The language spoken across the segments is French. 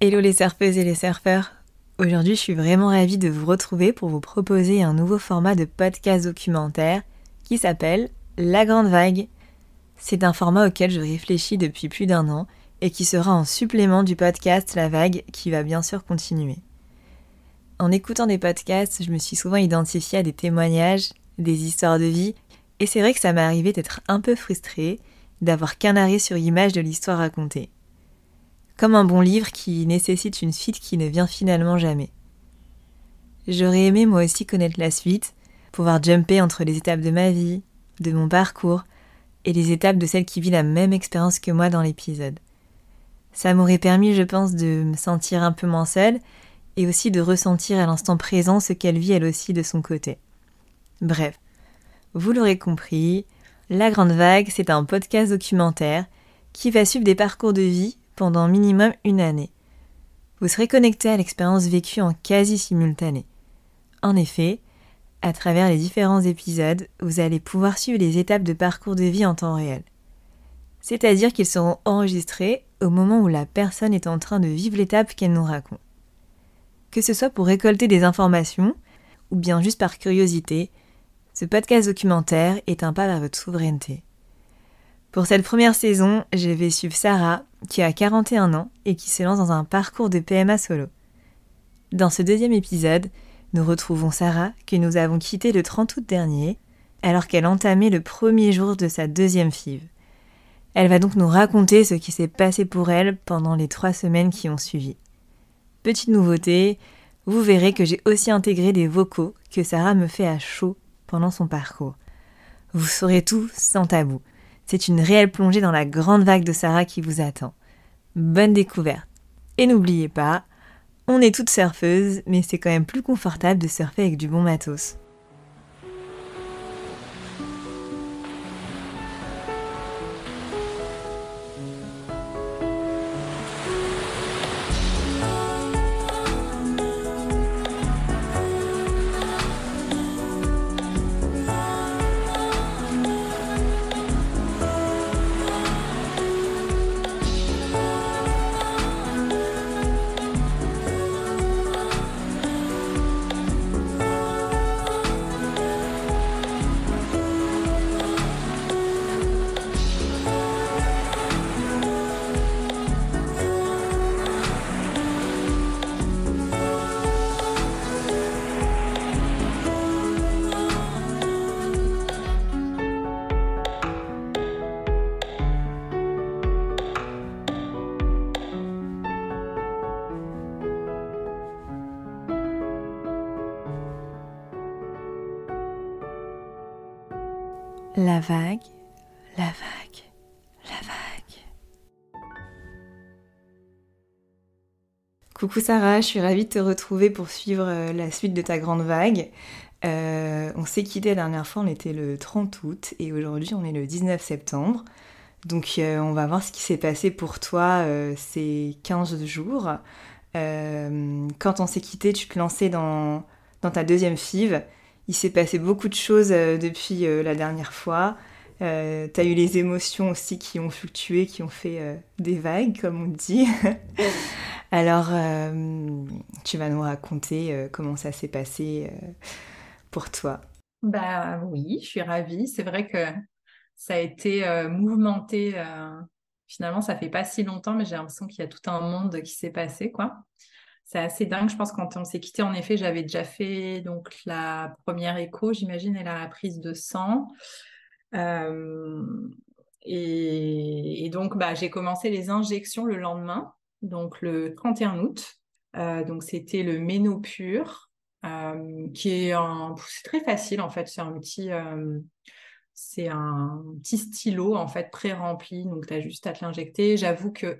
Hello les surfeuses et les surfeurs. Aujourd'hui, je suis vraiment ravie de vous retrouver pour vous proposer un nouveau format de podcast documentaire qui s'appelle La Grande Vague. C'est un format auquel je réfléchis depuis plus d'un an et qui sera en supplément du podcast La Vague qui va bien sûr continuer. En écoutant des podcasts, je me suis souvent identifiée à des témoignages, des histoires de vie, et c'est vrai que ça m'est arrivé d'être un peu frustrée, d'avoir qu'un arrêt sur image de l'histoire racontée comme un bon livre qui nécessite une suite qui ne vient finalement jamais. J'aurais aimé moi aussi connaître la suite, pouvoir jumper entre les étapes de ma vie, de mon parcours, et les étapes de celle qui vit la même expérience que moi dans l'épisode. Ça m'aurait permis, je pense, de me sentir un peu moins seule, et aussi de ressentir à l'instant présent ce qu'elle vit elle aussi de son côté. Bref, vous l'aurez compris, La Grande Vague, c'est un podcast documentaire qui va suivre des parcours de vie pendant minimum une année. Vous serez connecté à l'expérience vécue en quasi simultané. En effet, à travers les différents épisodes, vous allez pouvoir suivre les étapes de parcours de vie en temps réel. C'est-à-dire qu'ils seront enregistrés au moment où la personne est en train de vivre l'étape qu'elle nous raconte. Que ce soit pour récolter des informations ou bien juste par curiosité, ce podcast documentaire est un pas vers votre souveraineté. Pour cette première saison, je vais suivre Sarah, qui a 41 ans et qui se lance dans un parcours de PMA solo. Dans ce deuxième épisode, nous retrouvons Sarah, que nous avons quittée le 30 août dernier, alors qu'elle entamait le premier jour de sa deuxième FIV. Elle va donc nous raconter ce qui s'est passé pour elle pendant les trois semaines qui ont suivi. Petite nouveauté, vous verrez que j'ai aussi intégré des vocaux que Sarah me fait à chaud pendant son parcours. Vous saurez tout sans tabou. C'est une réelle plongée dans la grande vague de Sarah qui vous attend. Bonne découverte. Et n'oubliez pas, on est toutes surfeuses, mais c'est quand même plus confortable de surfer avec du bon matos. Coucou Sarah, je suis ravie de te retrouver pour suivre euh, la suite de ta grande vague. Euh, on s'est quitté la dernière fois, on était le 30 août et aujourd'hui on est le 19 septembre. Donc euh, on va voir ce qui s'est passé pour toi ces 15 jours. quand on s'est quitté, tu te lançais dans, dans ta deuxième FIV il s'est passé beaucoup de choses depuis la dernière fois. Euh, tu as eu les émotions aussi qui ont fluctué, qui ont fait des vagues, comme on dit. Alors, tu vas nous raconter comment ça s'est passé pour toi. Bah oui, je suis ravie. C'est vrai que ça a été mouvementé. finalement, ça fait pas si longtemps, mais j'ai l'impression qu'il y a tout un monde qui s'est passé, quoi c'est assez dingue. Je pense quand on s'est quitté, en effet, j'avais déjà fait donc la première écho, j'imagine, et la prise de sang. Et, donc, bah, j'ai commencé les injections le lendemain, donc le 31 août. Euh, donc, c'était le Ménopure, qui est un... C'est très facile, en fait. C'est un petit... c'est un petit stylo, en fait, pré-rempli. Donc, tu as juste à te l'injecter. J'avoue que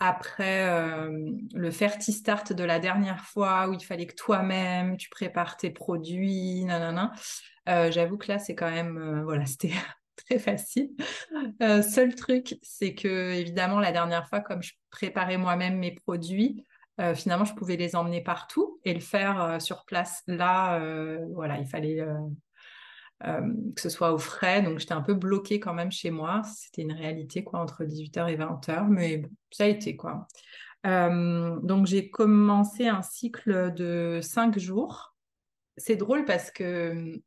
après euh, le Ferti-Start de la dernière fois où il fallait que toi-même tu prépares tes produits, nanana, euh, j'avoue que là c'est quand même, euh, voilà, c'était très facile. seul truc, c'est que évidemment la dernière fois, comme je préparais moi-même mes produits, finalement je pouvais les emmener partout et le faire sur place. Là, voilà, il fallait euh, que ce soit au frais. Donc, j'étais un peu bloquée quand même chez moi. C'était une réalité, quoi, entre 18h et 20h. Mais ça a été, quoi. donc j'ai commencé un cycle de cinq jours. C'est drôle parce que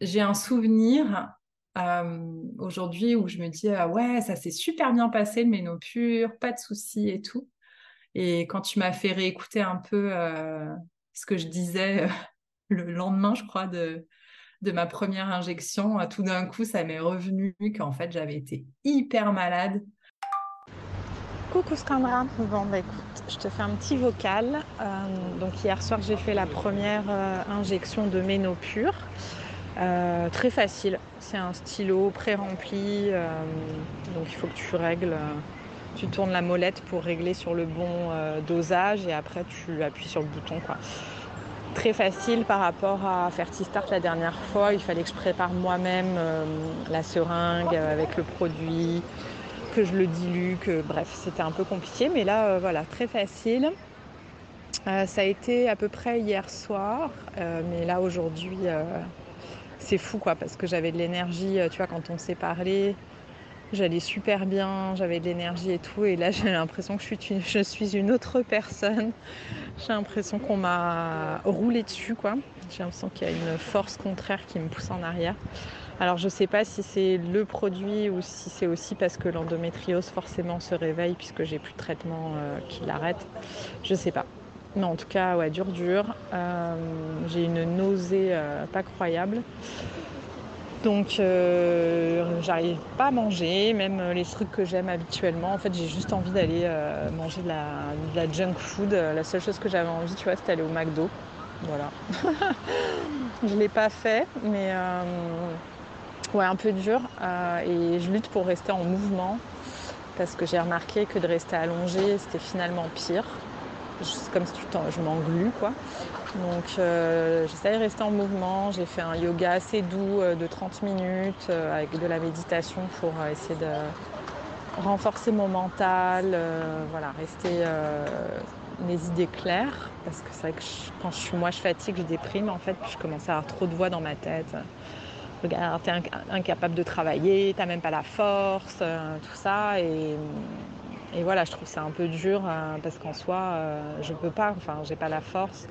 j'ai un souvenir aujourd'hui où je me dis ah ouais ça s'est super bien passé le ménopure, pas de soucis et tout. Et quand tu m'as fait réécouter un peu ce que je disais le lendemain, je crois, de, de ma première injection, tout d'un coup, ça m'est revenu qu'en fait, j'avais été hyper malade. Coucou Scandra, bon bah écoute, je te fais un petit vocal. Euh, donc hier soir j'ai fait la première euh, injection de Ménopure. Euh, très facile, c'est un stylo pré-rempli, donc il faut que tu règles, tu tournes la molette pour régler sur le bon dosage et après tu appuies sur le bouton quoi très facile par rapport à Fertistart la dernière fois. Il fallait que je prépare moi-même euh, la seringue avec le produit, que je le dilue, que bref, c'était un peu compliqué. Mais là, euh, voilà, très facile. Euh, ça a été à peu près hier soir, mais là aujourd'hui, c'est fou quoi, parce que j'avais de l'énergie, tu vois, quand on s'est parlé, J'allais super bien, j'avais de l'énergie et tout. Et là, j'ai l'impression que je suis, une, autre personne. J'ai l'impression qu'on m'a roulé dessus, quoi. J'ai l'impression qu'il y a une force contraire qui me pousse en arrière. Alors, je ne sais pas si c'est le produit ou si c'est aussi parce que l'endométriose forcément se réveille puisque j'ai plus de traitement euh, qui l'arrête. Je sais pas. Mais en tout cas, ouais, dur, dur. Euh, j'ai une nausée euh, pas croyable. Donc euh, j'arrive pas à manger, même les trucs que j'aime habituellement. En fait, j'ai juste envie d'aller euh, manger de la, junk food. La seule chose que j'avais envie, tu vois, c'était aller au McDo. Voilà. je l'ai pas fait, mais euh, ouais, un peu dur. et je lutte pour rester en mouvement parce que j'ai remarqué que de rester allongé, c'était finalement pire. Comme si je m'englue quoi. Donc euh, de rester en mouvement. J'ai fait un yoga assez doux euh, de 30 minutes euh, avec de la méditation pour essayer de renforcer mon mental, voilà, rester mes idées claires. Parce que c'est vrai que quand je suis moi je fatigue, je déprime en fait, puis je commence à avoir trop de voix dans ma tête. Regarde, t'es incapable de travailler, t'as même pas la force, tout ça. Et voilà, je trouve ça un peu dur parce qu'en soi, je peux pas, enfin, j'ai pas la force.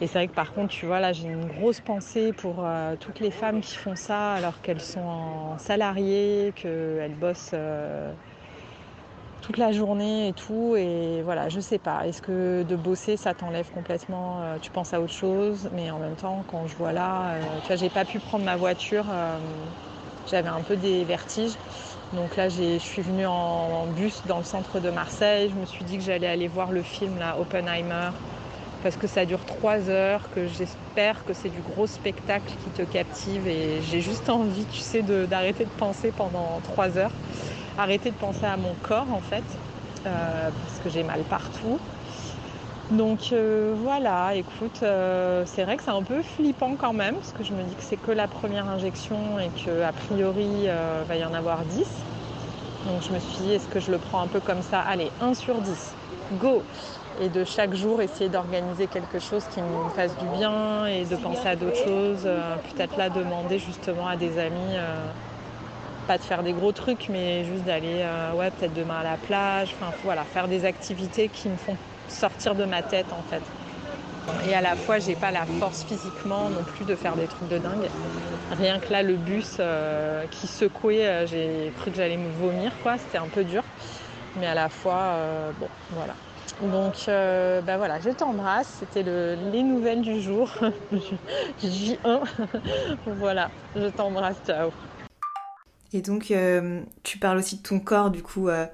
Et c'est vrai que par contre, tu vois, là, j'ai une grosse pensée pour euh, toutes les femmes qui font ça alors qu'elles sont en salarié, qu'elles bossent euh, toute la journée et tout. Et voilà, je sais pas. Est-ce que de bosser, ça t'enlève complètement euh, Tu penses à autre chose? Mais en même temps, quand je vois là, tu vois, j'ai pas pu prendre ma voiture. J'avais un peu des vertiges. Donc là, je suis venue en, bus dans le centre de Marseille. Je me suis dit que j'allais aller voir le film là, Oppenheimer parce que ça dure trois heures, que j'espère que c'est du gros spectacle qui te captive et j'ai juste envie, tu sais, d'arrêter de, penser pendant trois heures, arrêter de penser à mon corps en fait, euh, parce que j'ai mal partout. Donc euh, voilà, écoute, euh, c'est vrai que c'est un peu flippant quand même, parce que je me dis que c'est que la première injection et qu'a priori il va y en avoir 10. Donc je me suis dit, est-ce que je le prends un peu comme ça? Allez, 1 sur 10, go et de chaque jour essayer d'organiser quelque chose qui me fasse du bien et de penser à d'autres choses. Euh, peut-être là demander justement à des amis, euh, pas de faire des gros trucs, mais juste d'aller euh, ouais, peut-être demain à la plage, enfin voilà, faire des activités qui me font sortir de ma tête en fait. Et à la fois, j'ai pas la force physiquement non plus de faire des trucs de dingue. Rien que là, le bus qui secouait, j'ai cru que j'allais me vomir, quoi. C'était un peu dur. Mais à la fois, bon, voilà. Donc euh, bah voilà, je t'embrasse. C'était les nouvelles du jour. J1. voilà, je t'embrasse. Ciao. Et donc, euh, tu parles aussi de ton corps, du coup, euh,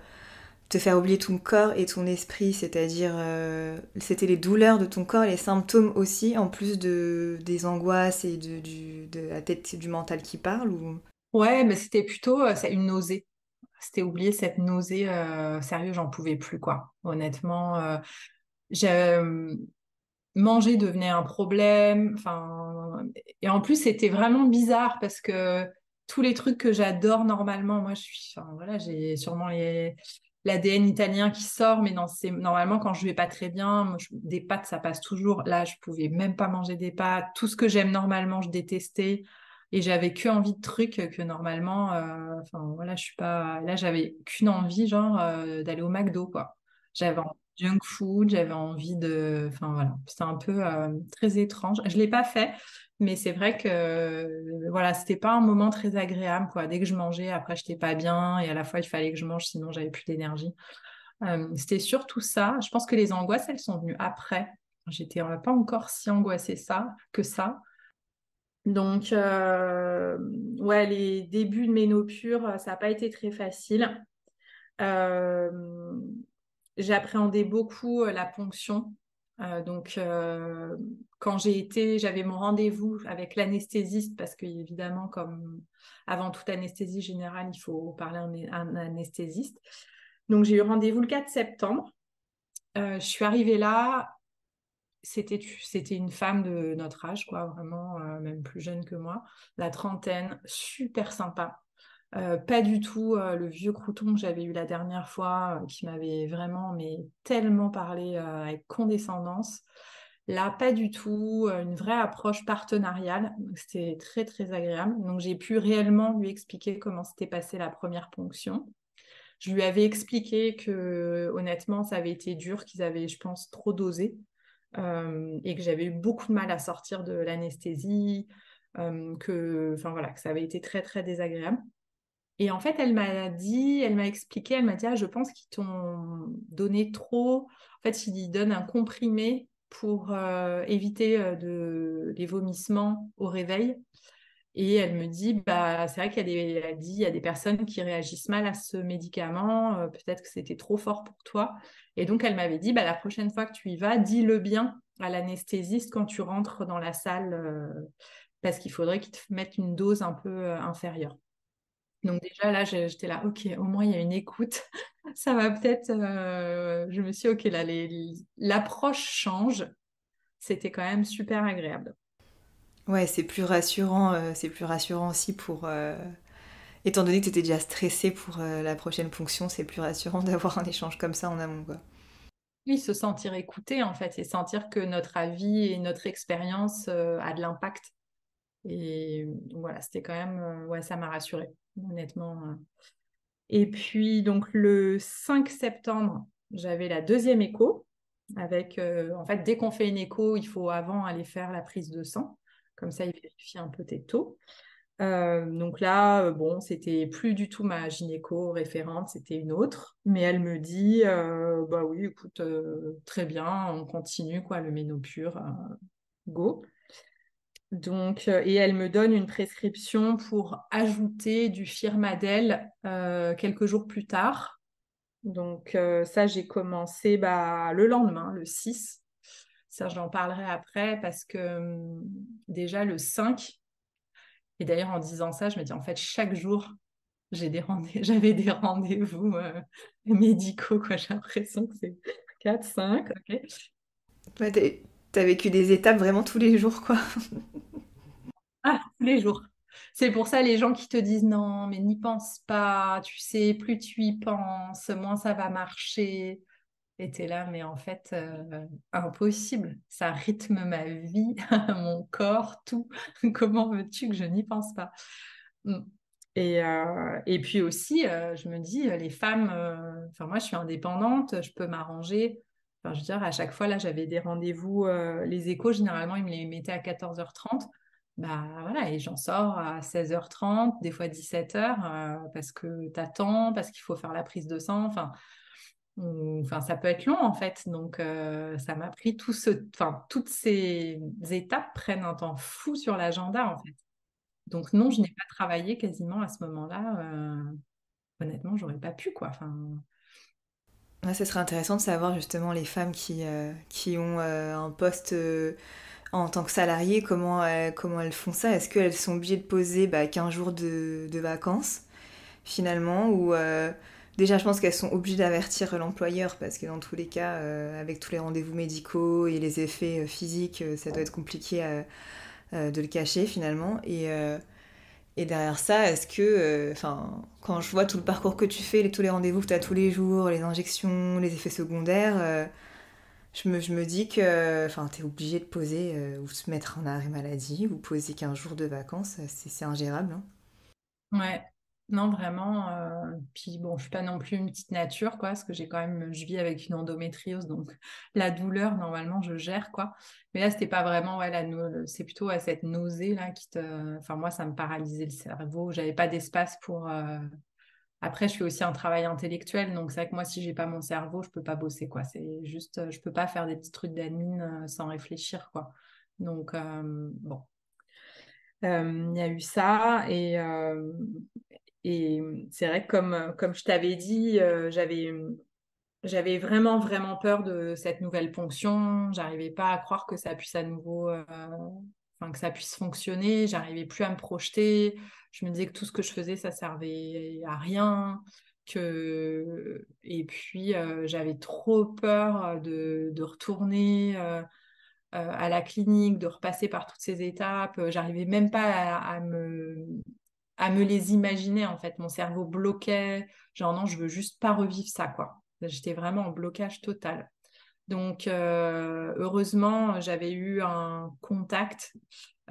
te faire oublier ton corps et ton esprit, c'est-à-dire, c'était les douleurs de ton corps, les symptômes aussi, en plus de, des angoisses et de, de la tête du mental qui parle ou... Ouais, mais c'était plutôt une nausée c'était oublier cette nausée. Euh, sérieux, j'en pouvais plus, quoi. Honnêtement, euh, euh, manger devenait un problème. Et en plus, c'était vraiment bizarre parce que tous les trucs que j'adore normalement, moi, je suis, voilà, j'ai sûrement l'ADN italien qui sort, mais normalement quand je vais pas très bien, des pâtes ça passe toujours. Là, je pouvais même pas manger des pâtes. Tout ce que j'aime normalement, je détestais et j'avais que envie de trucs que normalement euh, enfin voilà je suis pas là j'avais qu'une envie genre euh, d'aller au McDo J'avais envie junk food, j'avais envie de... Enfin voilà, c'était un peu très étrange. Je ne l'ai pas fait, mais c'est vrai que voilà, c'était pas un moment très agréable. Quoi. Dès que je mangeais, après, je n'étais pas bien et à la fois, il fallait que je mange, sinon, j'avais plus d'énergie. c'était surtout ça. Je pense que les angoisses, elles sont venues après. J'étais pas encore si angoissée ça, que ça. Donc, euh, ouais, les débuts de ménopure, ça n'a pas été très facile. Euh, J'appréhendais beaucoup euh, la ponction. Euh, donc, quand j'ai été, j'avais mon rendez-vous avec l'anesthésiste parce qu'évidemment, comme avant toute anesthésie générale, il faut parler à un anesthésiste. Donc, j'ai eu rendez-vous le 4 septembre. je suis arrivée là, c'était c'était une femme de notre âge, quoi, vraiment, euh, même plus jeune que moi, la trentaine, super sympa. Euh, pas du tout euh, le vieux crouton que j'avais eu la dernière fois, qui m'avait vraiment, mais tellement parlé avec condescendance. Là, pas du tout, une vraie approche partenariale. C'était très, très agréable. Donc, j'ai pu réellement lui expliquer comment s'était passée la première ponction. Je lui avais expliqué que, honnêtement, ça avait été dur, qu'ils avaient, je pense, trop dosé. Euh, et que j'avais eu beaucoup de mal à sortir de l'anesthésie, euh, que, enfin voilà, que ça avait été très très désagréable. Et en fait, elle m'a dit, elle m'a expliqué, elle m'a dit, ah, je pense qu'ils t'ont donné trop. En fait, ils donnent un comprimé pour euh, éviter de, les vomissements au réveil. Et elle me dit, bah, c'est vrai qu'il y a des, personnes qui réagissent mal à ce médicament, euh, peut-être que c'était trop fort pour toi. Et donc, elle m'avait dit, bah, la prochaine fois que tu y vas, dis-le bien à l'anesthésiste quand tu rentres dans la salle, euh, parce qu'il faudrait qu'il te mette une dose un peu euh, inférieure. Donc déjà, là, j'étais là, ok, au moins, il y a une écoute. Ça va peut-être... je me suis dit, ok, là, l'approche change. C'était quand même super agréable. Ouais, c'est plus rassurant, euh, c'est plus rassurant aussi pour... Euh, étant donné que tu étais déjà stressé pour euh, la prochaine fonction, c'est plus rassurant d'avoir un échange comme ça en amont, quoi. Oui, se sentir écouté, en fait, et sentir que notre avis et notre expérience a de l'impact. Et voilà, c'était quand même... ouais, ça m'a rassurée, honnêtement. Et puis, donc, le 5 septembre, j'avais la deuxième écho, avec... en fait, dès qu'on fait une écho, il faut avant aller faire la prise de sang. Comme ça, il vérifie un peu tes taux. Euh, donc là, euh, bon, c'était plus du tout ma gynéco référente, c'était une autre. Mais elle me dit, euh, bah oui, écoute, très bien, on continue, quoi, le ménopure, go. Donc, et elle me donne une prescription pour ajouter du firmadel quelques jours plus tard. Donc ça, j'ai commencé bah, le lendemain, le 6. Ça, j'en parlerai après parce que hum, déjà le 5, et d'ailleurs en disant ça, je me dis en fait chaque jour, j'avais des rendez-vous euh, médicaux. J'ai l'impression que c'est 4, 5, ok. Vécu des étapes vraiment tous les jours, quoi. ah, tous les jours. C'est pour ça les gens qui te disent non, mais n'y pense pas, tu sais, plus tu y penses, moins ça va marcher était là, mais en fait, euh, impossible. Ça rythme ma vie, mon corps, tout. Comment veux-tu que je n'y pense pas? Mm. et, euh, et, puis aussi, euh, je me dis, les femmes, enfin moi je suis indépendante, je peux m'arranger. Je veux dire, à chaque fois, là, j'avais des rendez-vous, les échos, généralement, ils me les mettaient à 14h30. Bah voilà, et j'en sors à 16h30, des fois 17h, parce que t'attends, parce qu'il faut faire la prise de sang. Enfin, ça peut être long en fait. Donc, euh, ça m'a pris tout ce, enfin, toutes ces étapes prennent un temps fou sur l'agenda en fait. Donc non, je n'ai pas travaillé quasiment à ce moment-là. Euh, honnêtement, j'aurais pas pu quoi. Ouais, ce serait intéressant de savoir justement les femmes qui, euh, qui ont un poste en tant que salarié, comment, comment elles font ça. Est-ce qu'elles sont obligées de poser bah, 15 jours de, de vacances finalement ou Déjà, je pense qu'elles sont obligées d'avertir l'employeur parce que dans tous les cas, euh, avec tous les rendez-vous médicaux et les effets euh, physiques, euh, ça doit être compliqué de le cacher finalement. Et derrière ça, est-ce que, enfin, quand je vois tout le parcours que tu fais, tous les rendez-vous que tu as tous les jours, les injections, les effets secondaires, je me, je me dis que enfin, tu es obligé de poser ou se mettre en arrêt maladie ou poser 15 jours de vacances, c'est ingérable. Hein. Ouais, Non, vraiment. Euh, puis bon, je suis pas non plus une petite nature, quoi, parce que j'ai quand même, je vis avec une endométriose, donc la douleur, normalement, je gère, quoi. Mais là, c'était pas vraiment, ouais, c'est plutôt à cette nausée là qui te, enfin moi, ça me paralysait le cerveau. J'avais pas d'espace pour. Euh, après, je fais aussi un travail intellectuel, donc c'est vrai que moi, si j'ai pas mon cerveau, je peux pas bosser, quoi. C'est juste, je peux pas faire des petits trucs d'admin euh, sans réfléchir, quoi. Donc bon. Il y a eu ça et, et c'est vrai que comme, comme je t'avais dit, euh, j'avais, j'avais vraiment, vraiment peur de cette nouvelle ponction. J'arrivais pas à croire que ça puisse à nouveau, euh, enfin, que ça puisse fonctionner. J'arrivais plus à me projeter. Je me disais que tout ce que je faisais, ça servait à rien. Que... Et puis, euh, j'avais trop peur de, de retourner à la clinique, de repasser par toutes ces étapes. J'arrivais même pas à me à me les imaginer en fait. Mon cerveau bloquait, genre non, je veux juste pas revivre ça quoi. J'étais vraiment en blocage total. Donc euh, heureusement, j'avais eu un contact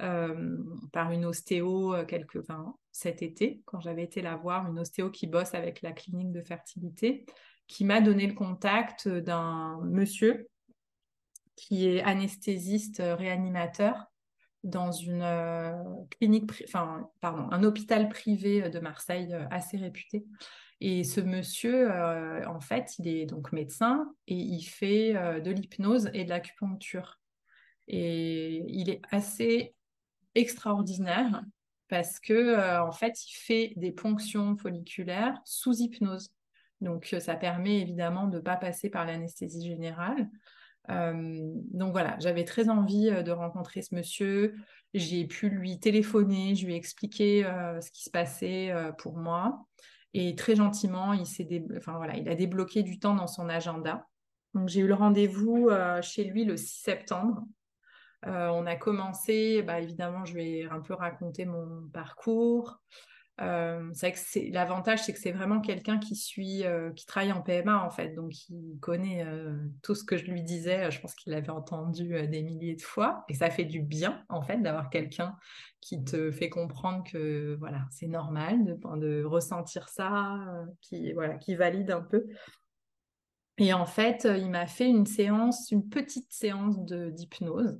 euh, par une ostéo euh, quelque, enfin, cet été quand j'avais été la voir, une ostéo qui bosse avec la clinique de fertilité, qui m'a donné le contact d'un monsieur qui est anesthésiste réanimateur dans une euh, clinique, enfin, pardon, un hôpital privé euh, de Marseille euh, assez réputé. Et ce monsieur, en fait, il est donc médecin et il fait de l'hypnose et de l'acupuncture. Et il est assez extraordinaire parce que, en fait, il fait des ponctions folliculaires sous hypnose. Donc, ça permet évidemment de ne pas passer par l'anesthésie générale. Donc voilà, j'avais très envie de rencontrer ce monsieur. J'ai pu lui téléphoner, je lui ai expliqué ce qui se passait pour moi. Et très gentiment, il, s'est enfin, voilà, il a débloqué du temps dans son agenda. Donc j'ai eu le rendez-vous chez lui le 6 septembre. on a commencé, bah, évidemment, je vais un peu raconter mon parcours. Euh, c'est que c'est l'avantage, c'est que c'est vraiment quelqu'un qui suit, euh, qui travaille en PMA en fait, donc il connaît euh, tout ce que je lui disais. Je pense qu'il l'avait entendu des milliers de fois, et ça fait du bien en fait d'avoir quelqu'un qui te fait comprendre que voilà, c'est normal de, ressentir ça, qui voilà, qui valide un peu. Et en fait, il m'a fait une séance, une petite séance de d'hypnose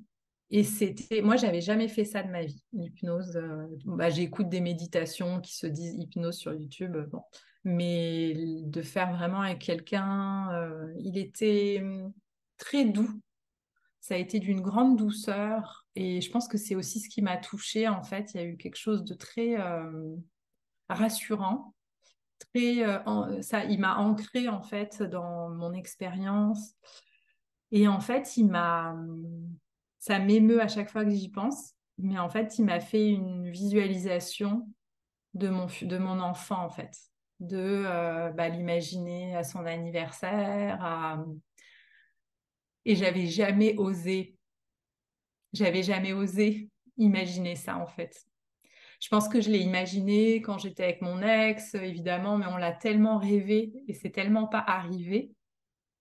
et c'était, moi, j'avais jamais fait ça de ma vie, l'hypnose. Euh, bah, j'écoute des méditations qui se disent hypnose sur YouTube, euh, bon. Mais de faire vraiment avec quelqu'un, euh, il était hum, très doux. Ça a été d'une grande douceur. Et je pense que c'est aussi ce qui m'a touchée, en fait. Il y a eu quelque chose de très rassurant. Très, ça, il m'a ancré, en fait, dans mon expérience. Et en fait, il m'a hum, ça m'émeut à chaque fois que j'y pense. Mais en fait, il m'a fait une visualisation de mon, enfant, en fait. De euh, bah, l'imaginer à son anniversaire. Et j'avais jamais osé. J'avais jamais osé imaginer ça, en fait. Je pense que je l'ai imaginé quand j'étais avec mon ex, évidemment, mais on l'a tellement rêvé et c'est tellement pas arrivé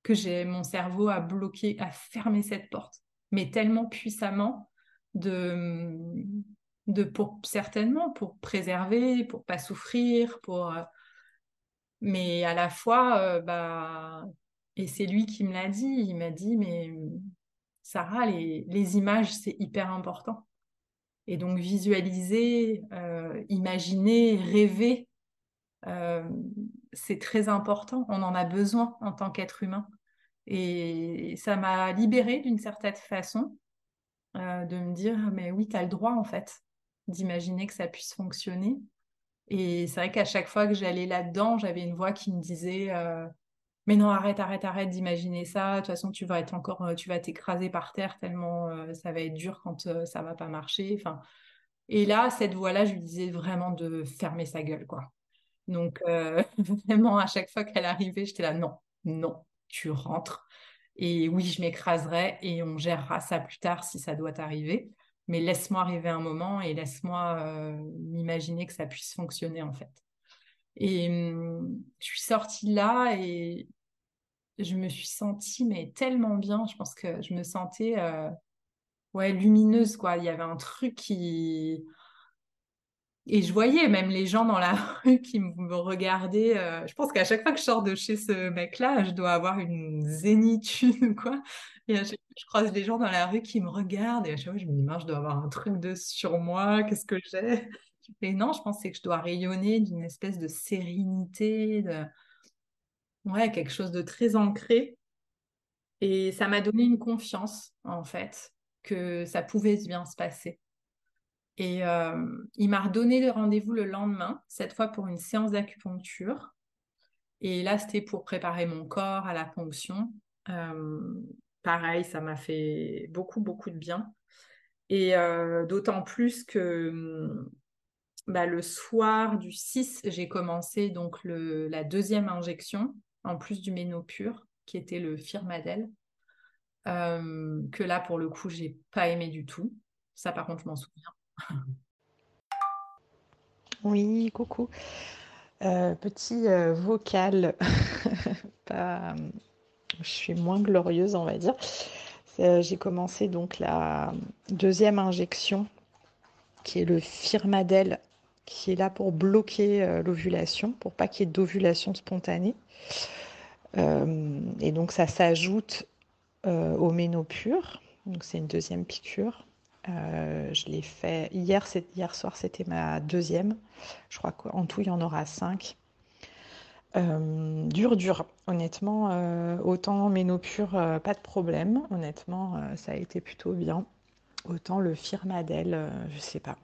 que j'ai mon cerveau a bloqué, a fermé cette porte tellement puissamment de, de pour certainement pour préserver, pour pas souffrir, pour euh, mais à la fois euh, bah et c'est lui qui me l'a dit, il m'a dit mais Sarah les, les images c'est hyper important. Et donc visualiser, euh, imaginer, rêver, c'est très important. On en a besoin en tant qu'être humain. Et ça m'a libérée d'une certaine façon euh, de me dire, mais oui, tu as le droit en fait d'imaginer que ça puisse fonctionner. Et c'est vrai qu'à chaque fois que j'allais là-dedans, j'avais une voix qui me disait, euh, mais non, arrête, arrête, arrête d'imaginer ça. De toute façon, tu vas être encore, euh, tu vas t'écraser par terre tellement ça va être dur quand ça va pas marcher. Et là, cette voix-là, je lui disais vraiment de fermer sa gueule, quoi. Donc, vraiment, à chaque fois qu'elle arrivait, j'étais là, non, non, tu rentres. Et oui, je m'écraserai et on gérera ça plus tard si ça doit arriver. Mais laisse-moi arriver un moment et laisse-moi euh, m'imaginer que ça puisse fonctionner en fait. Et hum, je suis sortie là et je me suis sentie mais tellement bien. Je pense que je me sentais euh, ouais lumineuse quoi. Il y avait un truc qui et je voyais même les gens dans la rue qui me regardaient. Euh, je pense qu'à chaque fois que je sors de chez ce mec-là, je dois avoir une zénitude ou quoi. Et à je croise des gens dans la rue qui me regardent. Et à chaque fois, je me dis, je dois avoir un truc de sur moi. Qu'est-ce que j'ai? Et non, je pensais que je dois rayonner d'une espèce de sérénité, de... Ouais, quelque chose de très ancré. Et ça m'a donné une confiance, en fait, que ça pouvait bien se passer. Et euh, il m'a redonné le rendez-vous le lendemain, cette fois pour une séance d'acupuncture. Et là, c'était pour préparer mon corps à la ponction. Euh, pareil, ça m'a fait beaucoup, beaucoup de bien. Et euh, d'autant plus que bah, le soir du 6, j'ai commencé donc la deuxième injection, en plus du ménopure, qui était le Firmadel, que là, pour le coup, j'ai pas aimé du tout. Ça, par contre, je m'en souviens. Oui, coucou. Euh, petit euh, vocal, Pas, je suis moins glorieuse, on va dire. Euh, j'ai commencé donc la deuxième injection, qui est le Firmadel, qui est là pour bloquer l'ovulation, pour pas qu'il y ait d'ovulation spontanée. et donc ça s'ajoute au ménopure. Donc c'est une deuxième piqûre. Euh, je l'ai fait hier, hier soir, c'était ma deuxième. Je crois qu'en tout, il y en aura cinq. Euh, dur, dur. Honnêtement, euh, autant ménopure, pas de problème. Honnêtement, ça a été plutôt bien. Autant le firmadel, je sais pas.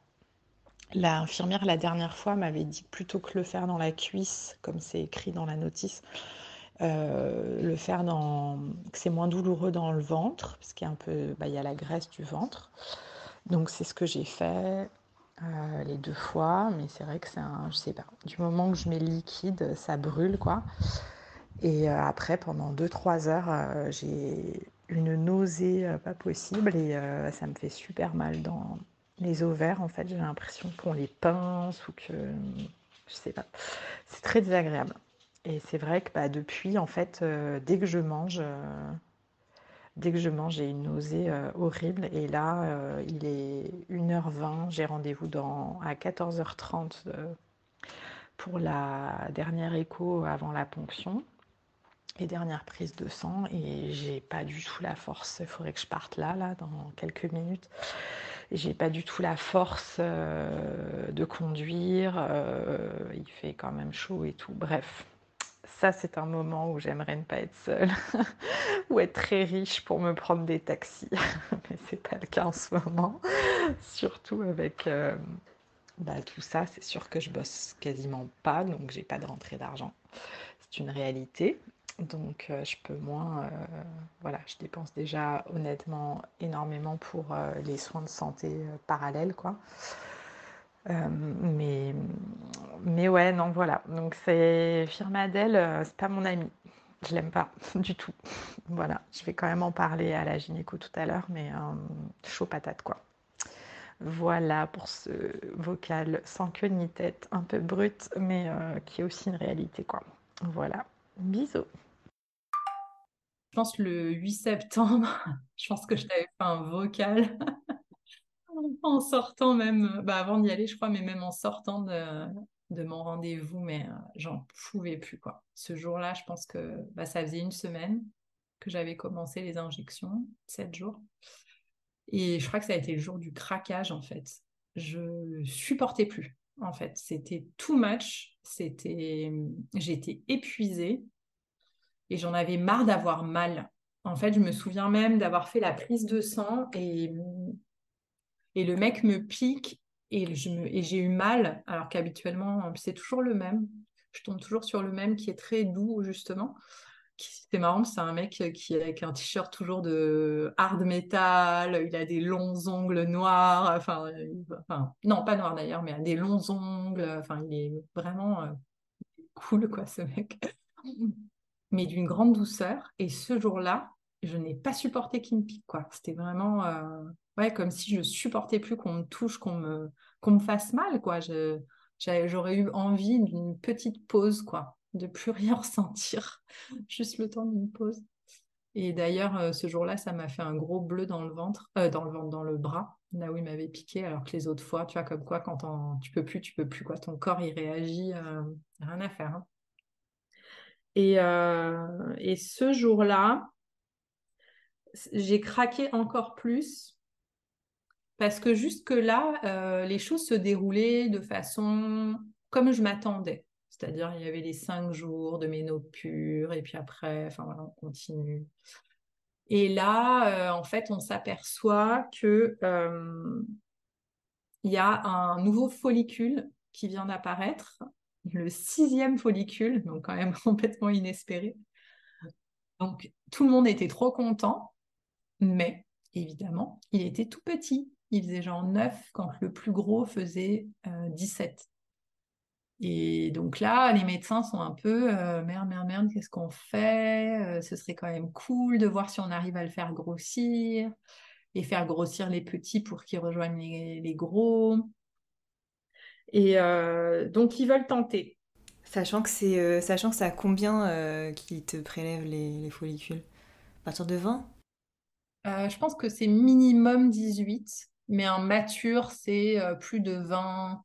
L'infirmière, la dernière fois, m'avait dit plutôt que le faire dans la cuisse, comme c'est écrit dans la notice, le faire dans. que c'est moins douloureux dans le ventre, parce qu'il y a un peu. Bah, il y a la graisse du ventre. Donc c'est ce que j'ai fait euh, les deux fois, mais c'est vrai que c'est un, je sais pas, du moment que je mets liquide, ça brûle quoi. Et euh, après, pendant 2-3 heures, euh, j'ai une nausée pas possible et ça me fait super mal dans les ovaires. En fait, j'ai l'impression qu'on les pince ou que, je sais pas, c'est très désagréable. Et c'est vrai que bah, depuis, en fait, dès que je mange, Dès que je mange, j'ai une nausée euh, horrible. Et là, euh, il est 1h20. J'ai rendez-vous à 14h30 euh, pour la dernière écho avant la ponction et dernière prise de sang. Et j'ai pas du tout la force. Il faudrait que je parte là, là, dans quelques minutes. J'ai pas du tout la force de conduire. il fait quand même chaud et tout. Bref, ça, c'est un moment où j'aimerais ne pas être seule ou être très riche pour me prendre des taxis. Mais c'est pas le cas en ce moment. Surtout avec euh, bah, tout ça, c'est sûr que je bosse quasiment pas, donc j'ai pas de rentrée d'argent. C'est une réalité. Donc euh, je peux moins, euh, voilà, je dépense déjà honnêtement énormément pour les soins de santé parallèles, quoi. Euh, mais, mais ouais, non, voilà. Donc c'est Firmadel, euh, c'est pas mon ami. Je l'aime pas du tout. Voilà, je vais quand même en parler à la gynéco tout à l'heure, mais euh, chaud patate quoi. Voilà pour ce vocal sans queue ni tête, un peu brut, mais qui est aussi une réalité quoi. Voilà, bisous. Je pense le 8 septembre, je pense que je t'avais fait un vocal en sortant même, bah avant d'y aller, je crois, mais même en sortant de, mon rendez-vous, mais euh, j'en pouvais plus, quoi. Ce jour-là, je pense que bah, ça faisait une semaine que j'avais commencé les injections, sept jours. Et je crois que ça a été le jour du craquage, en fait. Je supportais plus, en fait. C'était too much. C'était, j'étais épuisée et j'en avais marre d'avoir mal. En fait, je me souviens même d'avoir fait la prise de sang et et le mec me pique et, j'ai eu mal, alors qu'habituellement, c'est toujours le même. Je tombe toujours sur le même qui est très doux, justement. C'est marrant, c'est un mec qui est avec un t-shirt toujours de hard metal, il a des longs ongles noirs, enfin, non, pas noirs d'ailleurs, mais a des longs ongles, enfin, il est vraiment euh, cool, quoi, ce mec. mais d'une grande douceur. Et ce jour-là, je n'ai pas supporté qu'il me pique, quoi. C'était vraiment, euh, ouais, comme si je supportais plus qu'on me touche, qu'on me, qu'on me fasse mal, quoi. j'aurais eu envie d'une petite pause, quoi, de plus rien ressentir, juste le temps d'une pause. Et d'ailleurs, ce jour-là, ça m'a fait un gros bleu dans le ventre, dans le ventre, dans le bras, là où il m'avait piqué, alors que les autres fois, tu vois, comme quoi, quand tu peux plus, tu peux plus, quoi. Ton corps, il réagit, rien à faire. Hein. Et, et ce jour-là, j'ai craqué encore plus parce que jusque-là, les choses se déroulaient de façon comme je m'attendais. C'est-à-dire, il y avait les cinq jours de ménopure, et puis après, enfin voilà, on continue. Et là, euh, en fait, on s'aperçoit que euh, y a un nouveau follicule qui vient d'apparaître, le sixième follicule, donc quand même complètement inespéré. Donc tout le monde était trop content, mais évidemment, il était tout petit. Il faisait genre 9 quand le plus gros faisait 17. Euh, et donc là, les médecins sont un peu euh, merde, merde, merde, qu'est-ce qu'on fait? Euh, Ce serait quand même cool de voir si on arrive à le faire grossir et faire grossir les petits pour qu'ils rejoignent les, gros. Et euh, donc, ils veulent tenter. Sachant que c'est, sachant ça combien qui te prélèvent les, les, follicules? À partir de 20 Je pense que c'est minimum 18, mais en mature, c'est plus de 20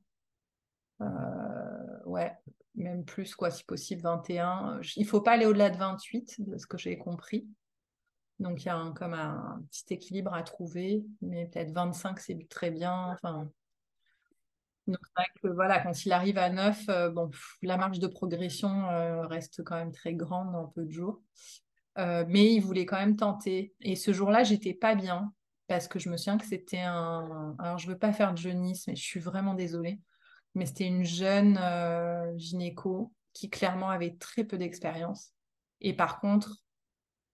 ouais, même plus, quoi, si possible, 21. Il ne faut pas aller au-delà de 28, de ce que j'ai compris. Donc, il y a un, comme un, petit équilibre à trouver, mais peut-être 25, c'est très bien. Enfin, donc, c'est vrai que voilà, quand il arrive à 9, euh, bon, la marge de progression euh, reste quand même très grande dans peu de jours. Euh, mais il voulait quand même tenter. Et ce jour-là, j'étais pas bien parce que je me souviens que c'était un. Alors, je veux pas faire de jeunisme, mais je suis vraiment désolée mais c'était une jeune euh, gynéco qui clairement avait très peu d'expérience. Et par contre,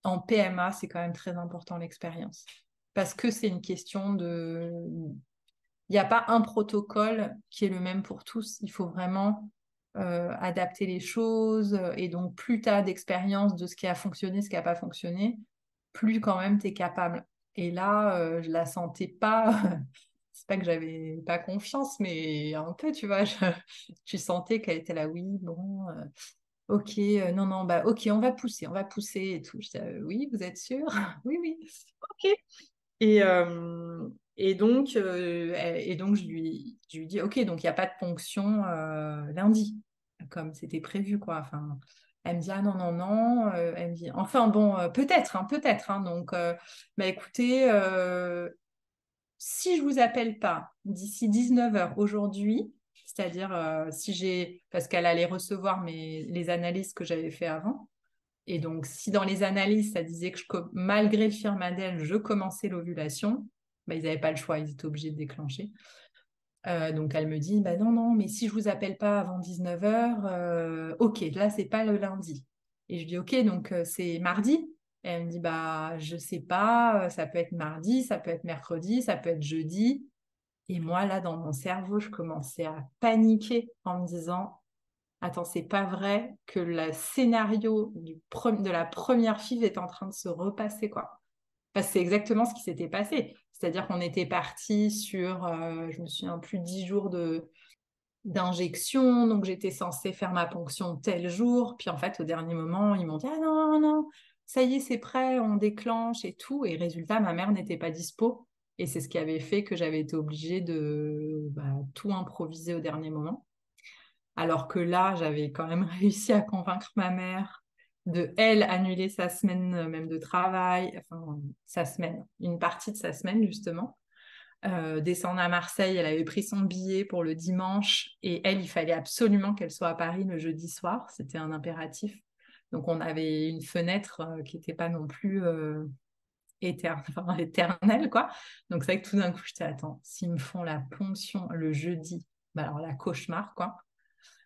en PMA, c'est quand même très important l'expérience. Parce que c'est une question de... Il n'y a pas un protocole qui est le même pour tous. Il faut vraiment adapter les choses. Et donc, plus tu as d'expérience de ce qui a fonctionné, ce qui n'a pas fonctionné, plus quand même tu es capable. Et là, euh, je la sentais pas c'est pas que j'avais pas confiance, mais un peu, tu vois, tu sentais qu'elle était là, oui, bon, euh, ok, euh, non, non, bah, ok, on va pousser, on va pousser et tout. Je disais, euh, oui, vous êtes sûr? Oui, oui, ok. Et, et donc, et donc je, lui, je lui dis, ok, donc il n'y a pas de ponction lundi, comme c'était prévu, quoi. Enfin, elle me dit, ah non, non, non. elle me dit, enfin, bon, peut-être, hein, peut-être. Hein, donc, bah, écoutez, si je vous appelle pas d'ici 19h aujourd'hui, c'est-à-dire euh, si j'ai, parce qu'elle allait recevoir mes, les analyses que j'avais fait avant, et donc si dans les analyses ça disait que malgré le firmadel, je commençais l'ovulation, bah, ils n'avaient pas le choix, ils étaient obligés de déclencher. Euh, donc elle me dit, bah non, non, mais si je vous appelle pas avant 19h, euh, ok, là c'est pas le lundi. Et je dis, ok, donc c'est mardi? Elle me dit, bah, je sais pas, euh, ça peut être mardi, ça peut être mercredi, ça peut être jeudi. Et moi, là, dans mon cerveau, je commençais à paniquer en me disant, attends, c'est pas vrai que le scénario du de la première fille est en train de se repasser, quoi. Parce que c'est exactement ce qui s'était passé. C'est-à-dire qu'on était parti sur, euh, je me souviens plus, dix jours de d'injection, donc j'étais censée faire ma ponction tel jour, puis en fait au dernier moment ils m'ont dit ah non non ça y est, c'est prêt, on déclenche et tout. Et résultat, ma mère n'était pas dispo. Et c'est ce qui avait fait que j'avais été obligée de bah, tout improviser au dernier moment. Alors que là, j'avais quand même réussi à convaincre ma mère de, elle, annuler sa semaine euh, même de travail, enfin, sa semaine, une partie de sa semaine, justement. Euh, descendre à Marseille, elle avait pris son billet pour le dimanche et elle, il fallait absolument qu'elle soit à Paris le jeudi soir, c'était un impératif. Donc on avait une fenêtre euh, qui n'était pas non plus éternelle, quoi. Donc c'est vrai que tout d'un coup, j'étais attends, s'ils me font la ponction le jeudi, bah alors la cauchemar, quoi.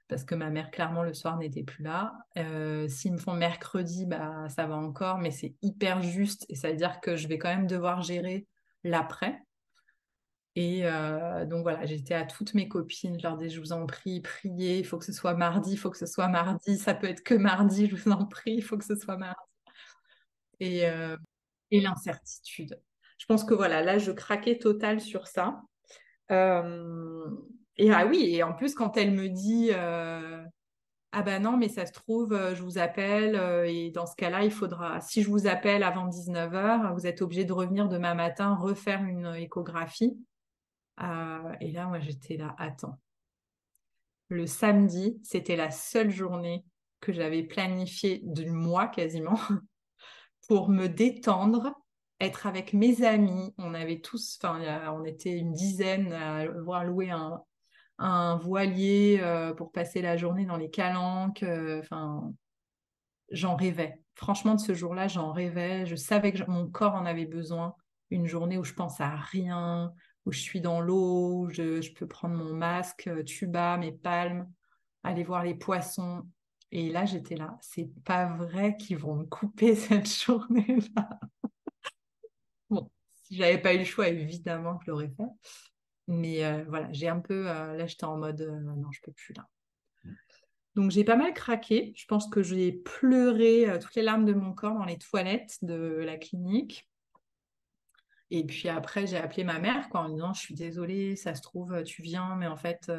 Parce que ma mère, clairement, le soir n'était plus là. Euh, s'ils me font mercredi, bah ça va encore, mais c'est hyper juste. Et ça veut dire que je vais quand même devoir gérer l'après. Et euh, donc voilà, j'étais à toutes mes copines, je leur disais, je vous en prie, priez, il faut que ce soit mardi, il faut que ce soit mardi, ça peut être que mardi, je vous en prie, il faut que ce soit mardi. Et, euh, et l'incertitude. Je pense que voilà, là, je craquais total sur ça. Euh, et ah oui, et en plus, quand elle me dit, ah ben non, mais ça se trouve, euh, je vous appelle et dans ce cas-là, il faudra, si je vous appelle avant 19h, vous êtes obligé de revenir demain matin refaire une échographie. et là, moi, j'étais là, attends. Le samedi, c'était la seule journée que j'avais planifiée du mois quasiment pour me détendre, être avec mes amis. On avait tous, enfin, on était une dizaine à avoir loué un, un voilier euh, pour passer la journée dans les calanques. Euh, enfin, j'en rêvais. Franchement, de ce jour-là, j'en rêvais. Je savais que mon corps en avait besoin. Une journée où je pense à rien, où je suis dans l'eau, où je, peux prendre mon masque, euh, tuba, mes palmes, aller voir les poissons. Et là, j'étais là. C'est pas vrai qu'ils vont me couper cette journée-là. bon, si j'avais pas eu le choix, évidemment je l'aurais fait. Mais euh, voilà, j'ai un peu. Euh, là, j'étais en mode euh, non, je peux plus là. Donc, j'ai pas mal craqué. Je pense que j'ai pleuré toutes les larmes de mon corps dans les toilettes de la clinique. Et puis après, j'ai appelé ma mère quoi, en disant Je suis désolée, ça se trouve, tu viens, mais en fait,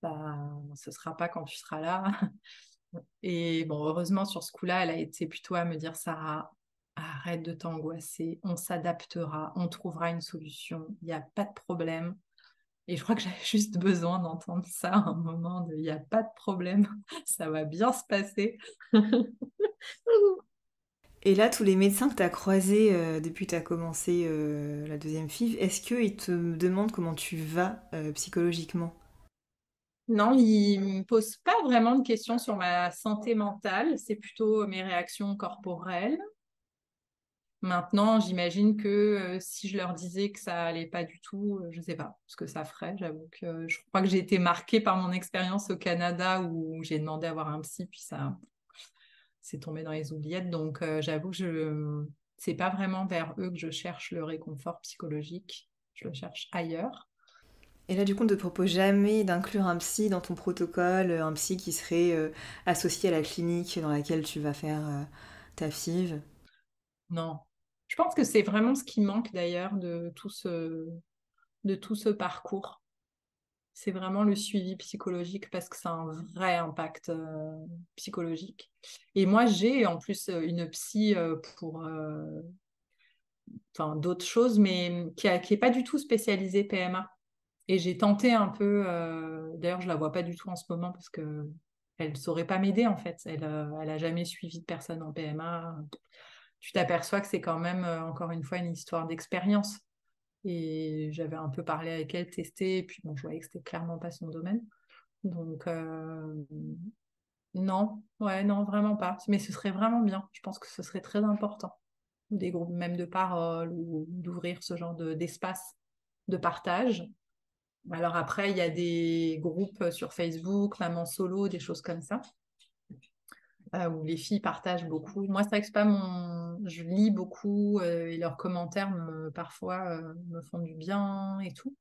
bah, ce sera pas quand tu seras là. Et bon, heureusement, sur ce coup-là, elle a été plutôt à me dire Sarah, arrête de t'angoisser, on s'adaptera, on trouvera une solution, il n'y a pas de problème. Et je crois que j'avais juste besoin d'entendre ça à un moment de il n'y a pas de problème, ça va bien se passer. Et là, tous les médecins que tu as croisés euh, depuis que tu as commencé euh, la deuxième FIV, est-ce qu'ils te demandent comment tu vas euh, psychologiquement? Non, ils ne me posent pas vraiment de questions sur ma santé mentale, c'est plutôt mes réactions corporelles. Maintenant, j'imagine que euh, si je leur disais que ça allait pas du tout, je euh, je sais pas ce que ça ferait. J'avoue que je crois que j'ai été marquée par mon expérience au Canada où j'ai demandé à avoir un psy, puis ça s'est tombé dans les oubliettes. Donc, euh, j'avoue que je c'est pas vraiment vers eux que je cherche le réconfort psychologique. Je le cherche ailleurs. Et là, du coup, on ne te propose jamais d'inclure un psy dans ton protocole, un psy qui serait associé à la clinique dans laquelle tu vas faire ta FIV? Non, je pense que c'est vraiment ce qui manque d'ailleurs de tout ce, de tout ce parcours. C'est vraiment le suivi psychologique parce que ça a un vrai impact euh, psychologique. Et moi, j'ai en plus euh, une psy euh, pour d'autres choses, mais qui n'est pas du tout spécialisée PMA. Et j'ai tenté un peu, d'ailleurs, je la vois pas du tout en ce moment parce que elle saurait pas m'aider en fait. Elle, elle a jamais suivi de personne en PMA tu t'aperçois que c'est quand même, euh, encore une fois, une histoire d'expérience. Et j'avais un peu parlé avec elle, testé, et puis bon, je voyais que c'était clairement pas son domaine. Donc, euh, non, ouais, non, vraiment pas. Mais ce serait vraiment bien. Je pense que ce serait très important. Des groupes même de parole ou d'ouvrir ce genre d'espace de, partage. Alors après, il y a des groupes sur Facebook, Maman Solo, des choses comme ça. Euh, où les filles partagent beaucoup. Moi, c'est vrai que pas mon. Je lis beaucoup euh, et leurs commentaires me, parfois euh, me font du bien et tout.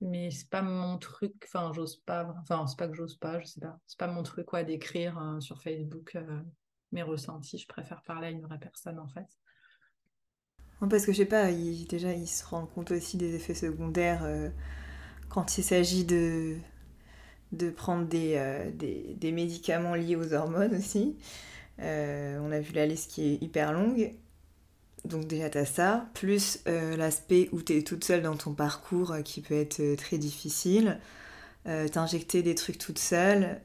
Mais c'est pas mon truc. Enfin, j'ose pas. Enfin, c'est pas que j'ose pas, je sais pas. C'est pas mon truc quoi d'écrire sur Facebook mes ressentis. Je préfère parler à une vraie personne en fait. parce que je sais pas, déjà ils se rendent compte aussi des effets secondaires quand il s'agit de de prendre euh, des, médicaments liés aux hormones aussi. Euh, on a vu la liste qui est hyper longue. Donc déjà tu as ça, plus euh, l'aspect où tu es toute seule dans ton parcours qui peut être très difficile. T'injecter des trucs toute seule,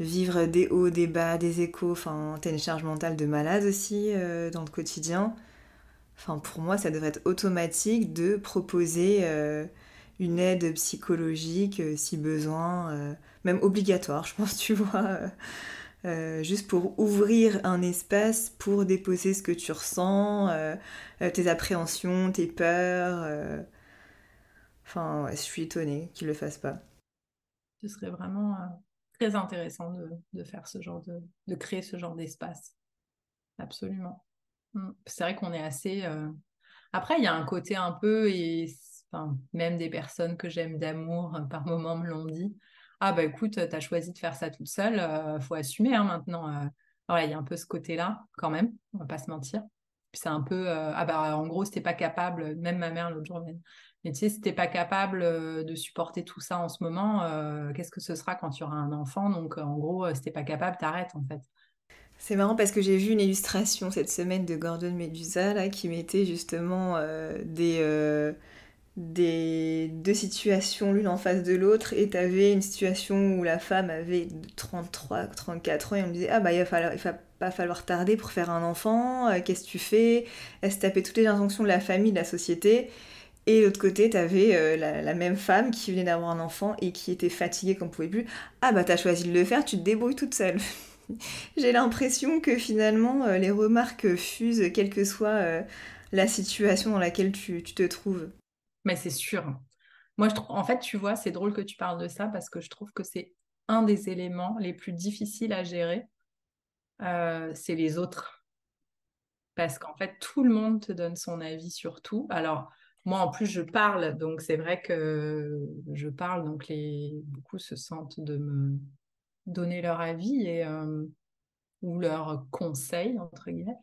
vivre des hauts, des bas, des échos, enfin t'as une charge mentale de malade aussi dans le quotidien. Enfin pour moi ça devrait être automatique de proposer une aide psychologique euh, si besoin, euh, même obligatoire, je pense, tu vois. Euh, juste pour ouvrir un espace pour déposer ce que tu ressens, tes appréhensions, tes peurs. Enfin, je suis étonnée qu'ils le fassent pas. Ce serait vraiment très intéressant de, faire ce genre de, de créer ce genre d'espace. Absolument. Mm. C'est vrai qu'on est assez. Après, il y a un côté un peu, et même des personnes que j'aime d'amour euh, par moments me l'ont dit. Ah bah écoute, tu as choisi de faire ça toute seule, euh, faut assumer hein, maintenant. Euh. Voilà, il y a un peu ce côté-là quand même, on va pas se mentir. c'est un peu, ah bah, en gros, c'était pas capable, même ma mère l'autre jour, mais tu sais, si t'es pas capable de supporter tout ça en ce moment, qu'est-ce que ce sera quand tu auras un enfant? Donc, en gros, si t'es pas capable, t'arrêtes en fait. C'est marrant parce que j'ai vu une illustration cette semaine de Gordon Medusa là, qui mettait justement des, des deux situations l'une en face de l'autre et t'avais une situation où la femme avait 33, 34 ans et on me disait ah bah il va, falloir, il va pas falloir tarder pour faire un enfant, euh, qu'est-ce que tu fais? Elle se tapait toutes les injonctions de la famille, de la société. Et de l'autre côté, t'avais euh, la, même femme qui venait d'avoir un enfant et qui était fatiguée qu'on pouvait plus. Ah bah t'as choisi de le faire, tu te débrouilles toute seule. J'ai l'impression que finalement euh, les remarques fusent quelle que soit la situation dans laquelle tu te trouves. Mais c'est sûr. Moi, je trouve, en fait, tu vois, c'est drôle que tu parles de ça parce que je trouve que c'est un des éléments les plus difficiles à gérer. Euh, c'est les autres. Parce qu'en fait, tout le monde te donne son avis sur tout. Alors, moi, en plus, je parle, donc c'est vrai que je parle, donc les... beaucoup se sentent de me donner leur avis et, euh, ou leurs conseils, entre guillemets.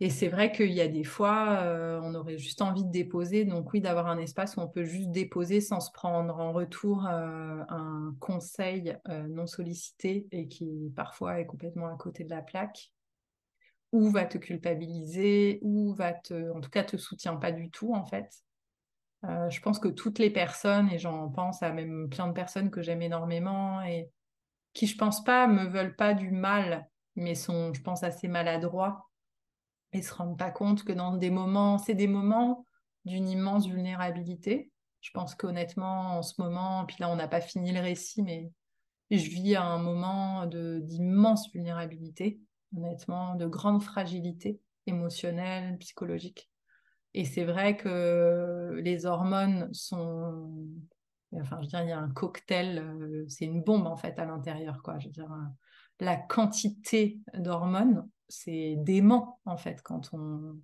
Et c'est vrai qu'il y a des fois, euh, on aurait juste envie de déposer. Donc oui, d'avoir un espace où on peut juste déposer sans se prendre en retour euh, un conseil euh, non sollicité et qui parfois est complètement à côté de la plaque, ou va te culpabiliser, ou va te, en tout cas, te soutient pas du tout en fait. je pense que toutes les personnes, et j'en pense à même plein de personnes que j'aime énormément et qui, je pense pas, me veulent pas du mal, mais sont, je pense, assez maladroits et se rendent pas compte que dans des moments, c'est des moments d'une immense vulnérabilité. Je pense qu'honnêtement, en ce moment, puis là, on n'a pas fini le récit, mais je vis un moment d'immense vulnérabilité, honnêtement, de grande fragilité émotionnelle, psychologique. Et c'est vrai que les hormones sont, enfin, je veux dire, il y a un cocktail, euh, c'est une bombe en fait à l'intérieur, quoi. Je veux dire, la quantité d'hormones c'est dément en fait quand on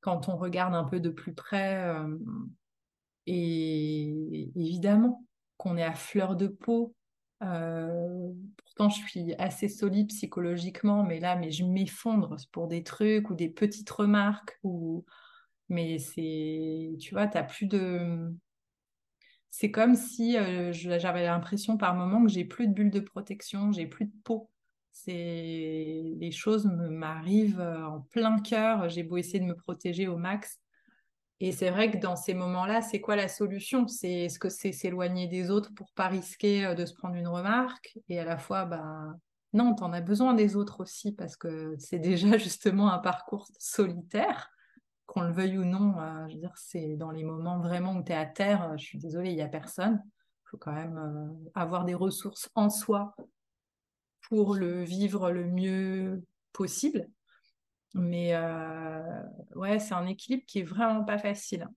quand regarde un peu de plus près euh, et évidemment qu'on est à fleur de peau euh, pourtant je suis assez solide psychologiquement mais là mais je m'effondre pour des trucs ou des petites remarques ou mais c'est tu vois t'as plus de c'est comme si euh, j'avais l'impression par moment que j'ai plus de bulles de protection j'ai plus de peau c'est les choses m'arrivent euh, en plein cœur. J'ai beau essayer de me protéger au max. Et c'est vrai que dans ces moments-là, c'est quoi la solution? C'est est-ce que c'est s'éloigner des autres pour pas risquer euh, de se prendre une remarque? Et à la fois, bah non, tu en as besoin des autres aussi parce que c'est déjà justement un parcours solitaire, qu'on le veuille ou non. Euh, je veux dire, c'est dans les moments vraiment où tu es à terre. je suis désolée, il y a personne. Il faut quand même avoir des ressources en soi pour le vivre le mieux possible. Mais euh, ouais, c'est un équilibre qui est vraiment pas facile.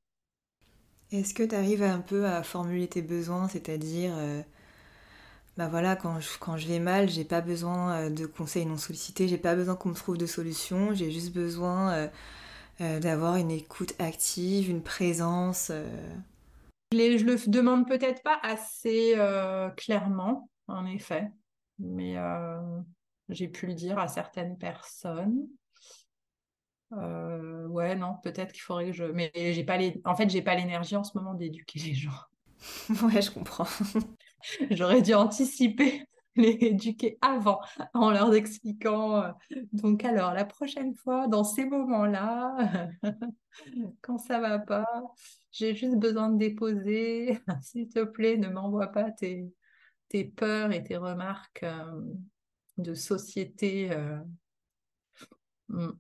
Est-ce que tu arrives un peu à formuler tes besoins, c'est-à-dire, euh, bah voilà, quand je, quand je vais mal, j'ai pas besoin euh, de conseils non sollicités, j'ai pas besoin qu'on me trouve de solutions, j'ai juste besoin d'avoir une écoute active, une présence. Je le demande peut-être pas assez clairement, en effet mais euh, j'ai pu le dire à certaines personnes. Euh, ouais, non, peut-être qu'il faudrait que je. Mais j'ai pas les. En fait, j'ai pas l'énergie en ce moment d'éduquer les gens. ouais, je comprends. J'aurais dû anticiper les éduquer avant en leur expliquant. Euh, donc alors, la prochaine fois, dans ces moments-là, quand ça va pas, j'ai juste besoin de déposer. S'il te plaît, ne m'envoie pas tes, tes peurs et tes remarques euh, de société euh, mm,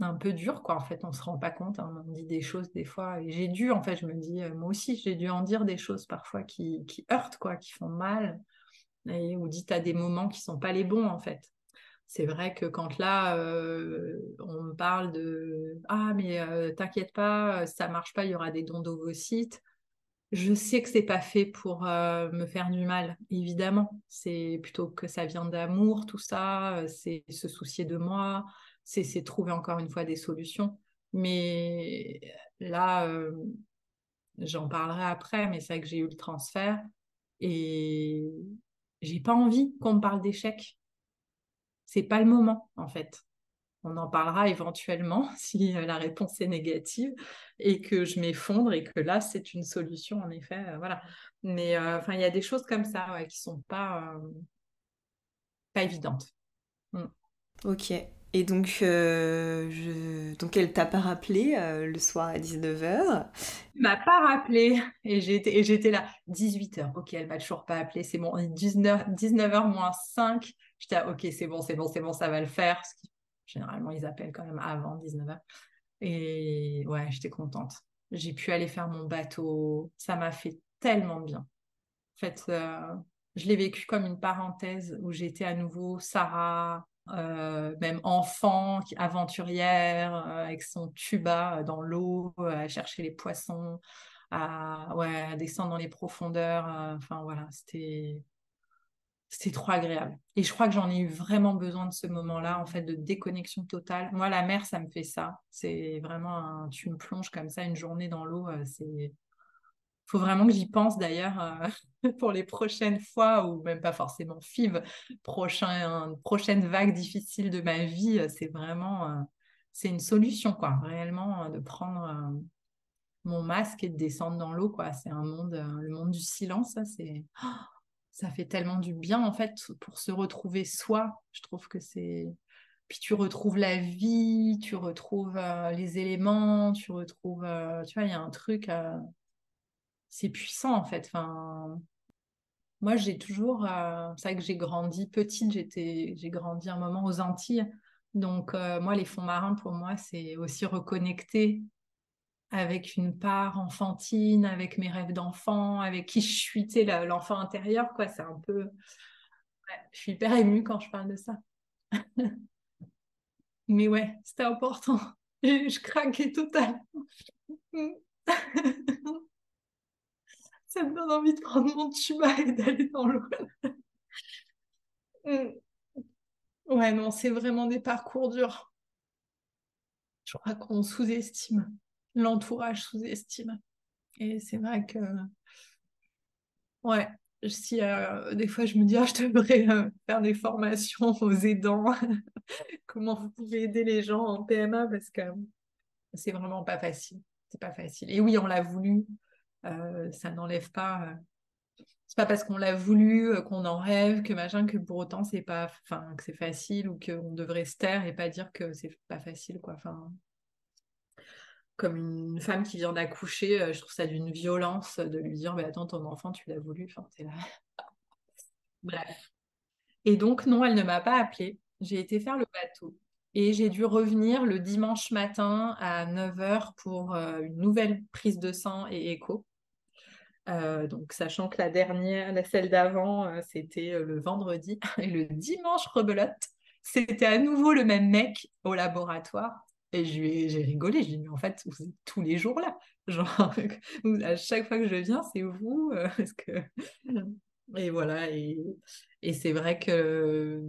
un peu dures, quoi. En fait, on se rend pas compte. Hein. on dit des choses des fois. Et j'ai dû, en fait, je me dis, euh, moi aussi, j'ai dû en dire des choses parfois qui, qui heurtent, quoi, qui font mal. Et, ou dites à des moments qui sont pas les bons, en fait. C'est vrai que quand là, on me parle de Ah, mais t'inquiète pas, ça marche pas, il y aura des dons d'ovocytes je sais que c'est pas fait pour euh, me faire du mal, évidemment. C'est plutôt que ça vient d'amour, tout ça, euh, c'est se soucier de moi, c'est trouver encore une fois des solutions. Mais là, euh, j'en parlerai après, mais c'est vrai que j'ai eu le transfert et j'ai pas envie qu'on me parle d'échec. C'est pas le moment, en fait. On en parlera éventuellement si la réponse est négative et que je m'effondre et que là, c'est une solution, en effet. voilà. Mais enfin, il y a des choses comme ça qui sont pas, pas évidentes. Mm. Ok. Et donc, euh, donc elle t'a pas rappelé euh, le soir à 19h Elle m'a pas rappelé et j'étais, j'étais là, 18h. Ok, elle m'a toujours pas appelé, c'est bon, 19, 19h moins 5. J'étais ok, c'est bon, c'est bon, c'est bon, ça va le faire. Généralement, ils appellent quand même avant 19h. Et ouais, j'étais contente. J'ai pu aller faire mon bateau. Ça m'a fait tellement bien. En fait, euh, je l'ai vécu comme une parenthèse où j'étais à nouveau Sarah, euh, même enfant, aventurière, euh, avec son tuba dans l'eau, à chercher les poissons, à, ouais, descendre dans les profondeurs. Enfin voilà, c'était c'était trop agréable. Et je crois que j'en ai eu vraiment besoin de ce moment-là, en fait, de déconnexion totale. Moi, la mer, ça me fait ça. C'est vraiment. Tu me plonges comme ça une journée dans l'eau, c'est faut vraiment que j'y pense d'ailleurs euh, pour les prochaines fois, ou même pas forcément FIV, prochain, prochaine vague difficile de ma vie. Euh, c'est vraiment, euh, c'est une solution, quoi, réellement, de prendre mon masque et de descendre dans l'eau, quoi. C'est un monde, le monde du silence, ça, c'est, ça fait tellement du bien, en fait, pour se retrouver soi. Je trouve que c'est, puis tu retrouves la vie, tu retrouves les éléments, tu retrouves, tu vois, il y a un truc c'est puissant en fait. Enfin, moi, j'ai toujours, euh, c'est vrai que j'ai grandi petite, j'étais, j'ai grandi un moment aux Antilles. Donc, euh, moi, les fonds marins, pour moi, c'est aussi reconnecter avec une part enfantine, avec mes rêves d'enfant, avec qui je suis, l'enfant intérieur, quoi. C'est un peu. je suis hyper émue quand je parle de ça. Mais ouais, c'était important. je craquais totalement. ça me donne envie de prendre mon tuba et d'aller dans l'eau. Ouais, non, c'est vraiment des parcours durs. Je crois qu'on sous-estime. L'entourage sous-estime. Et c'est vrai que, ouais, si euh, des fois je me dis, ah, je devrais euh, faire des formations aux aidants, comment vous pouvez aider les gens en PMA, parce que c'est vraiment pas facile. C'est pas facile. Et oui, on l'a voulu. Euh, ça n'enlève pas. C'est pas parce qu'on l'a voulu, qu'on en rêve, que machin, que pour autant c'est pas, enfin, que c'est facile ou qu'on devrait se taire et pas dire que c'est pas facile, quoi. Enfin, comme une femme qui vient d'accoucher, je trouve ça d'une violence de lui dire, bah, attends, ton enfant, tu l'as voulu, enfin, là. Bref. Et donc, non, elle ne m'a pas appelée. J'ai été faire le bateau. Et j'ai dû revenir le dimanche matin à 9h pour une nouvelle prise de sang et écho. Euh, donc, sachant que la dernière, la celle d'avant, euh, c'était euh, le vendredi et le dimanche rebelote, c'était à nouveau le même mec au laboratoire. Et j'ai rigolé, je lui ai dit, mais en fait, vous êtes tous les jours là. Genre, à chaque fois que je viens, c'est vous. Parce que et voilà, et, c'est vrai que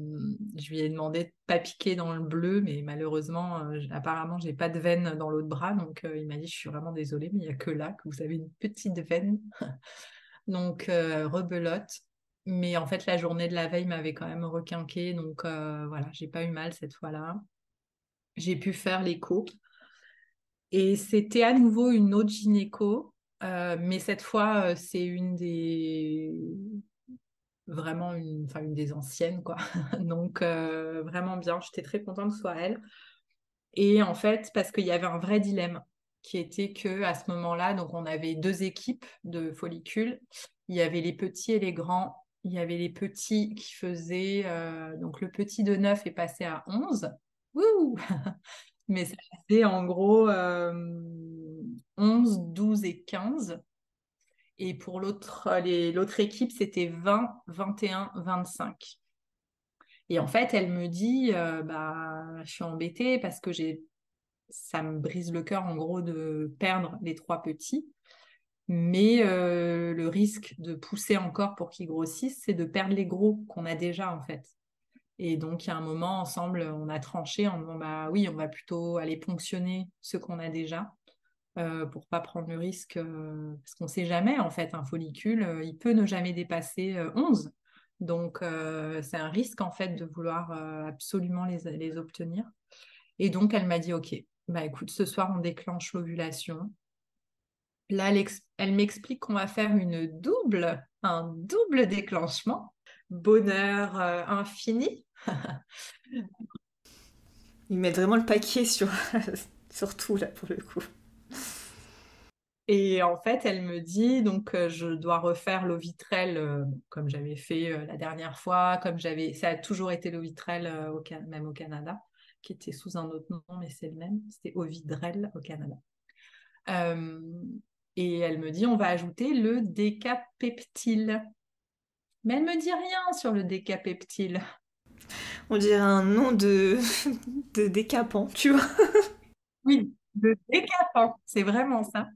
je lui ai demandé de pas piquer dans le bleu, mais malheureusement, euh, apparemment, j'ai pas de veine dans l'autre bras, donc euh, il m'a dit, je suis vraiment désolée, mais il n'y a que là que vous avez une petite veine. donc, euh, rebelote. Mais en fait, la journée de la veille m'avait quand même requinqué, donc voilà, j'ai pas eu mal cette fois-là. J'ai pu faire l'écho. Et c'était à nouveau une autre gynéco, mais cette fois, c'est une des vraiment une, enfin, des anciennes, quoi. Donc, euh, vraiment bien. J'étais très contente que ce soit elle. Et en fait, parce qu'il y avait un vrai dilemme qui était que à ce moment-là, donc on avait deux équipes de follicules. Il y avait les petits et les grands. Il y avait les petits qui faisaient, euh, donc le petit de 9 est passé à 11. Mais ça faisait en gros 11, euh, 12 et 15. Et pour l'autre, l'autre équipe, c'était 20, 21, 25. Et en fait, elle me dit, euh, bah, je suis embêtée parce que j'ai, ça me brise le cœur en gros de perdre les trois petits. Mais euh, le risque de pousser encore pour qu'ils grossissent, c'est de perdre les gros qu'on a déjà en fait. Et donc, il y a un moment, ensemble, on a tranché en disant, bah oui, on va plutôt aller ponctionner ce qu'on a déjà euh, pour pas prendre le risque, euh, parce qu'on ne sait jamais, en fait, un follicule, euh, il peut ne jamais dépasser 11. Donc, c'est un risque, en fait, de vouloir absolument les, les, obtenir. Et donc, elle m'a dit, OK, bah écoute, ce soir, on déclenche l'ovulation. Là, elle, m'explique qu'on va faire une double, un double déclenchement. Bonheur euh, infini. Ils mettent vraiment le paquet sur, sur tout, là, pour le coup. Et en fait, elle me dit donc euh, je dois refaire l'eau vitrelle euh, comme j'avais fait la dernière fois, comme j'avais, ça a toujours été l'eau vitrelle même au Canada, qui était sous un autre nom, mais c'est le même. C'était Ovidrel au Canada. Et elle me dit, on va ajouter le décapeptile. Mais elle me dit rien sur le décapeptile. On dirait un nom de, de décapant, tu vois. oui, de décapant, c'est vraiment ça.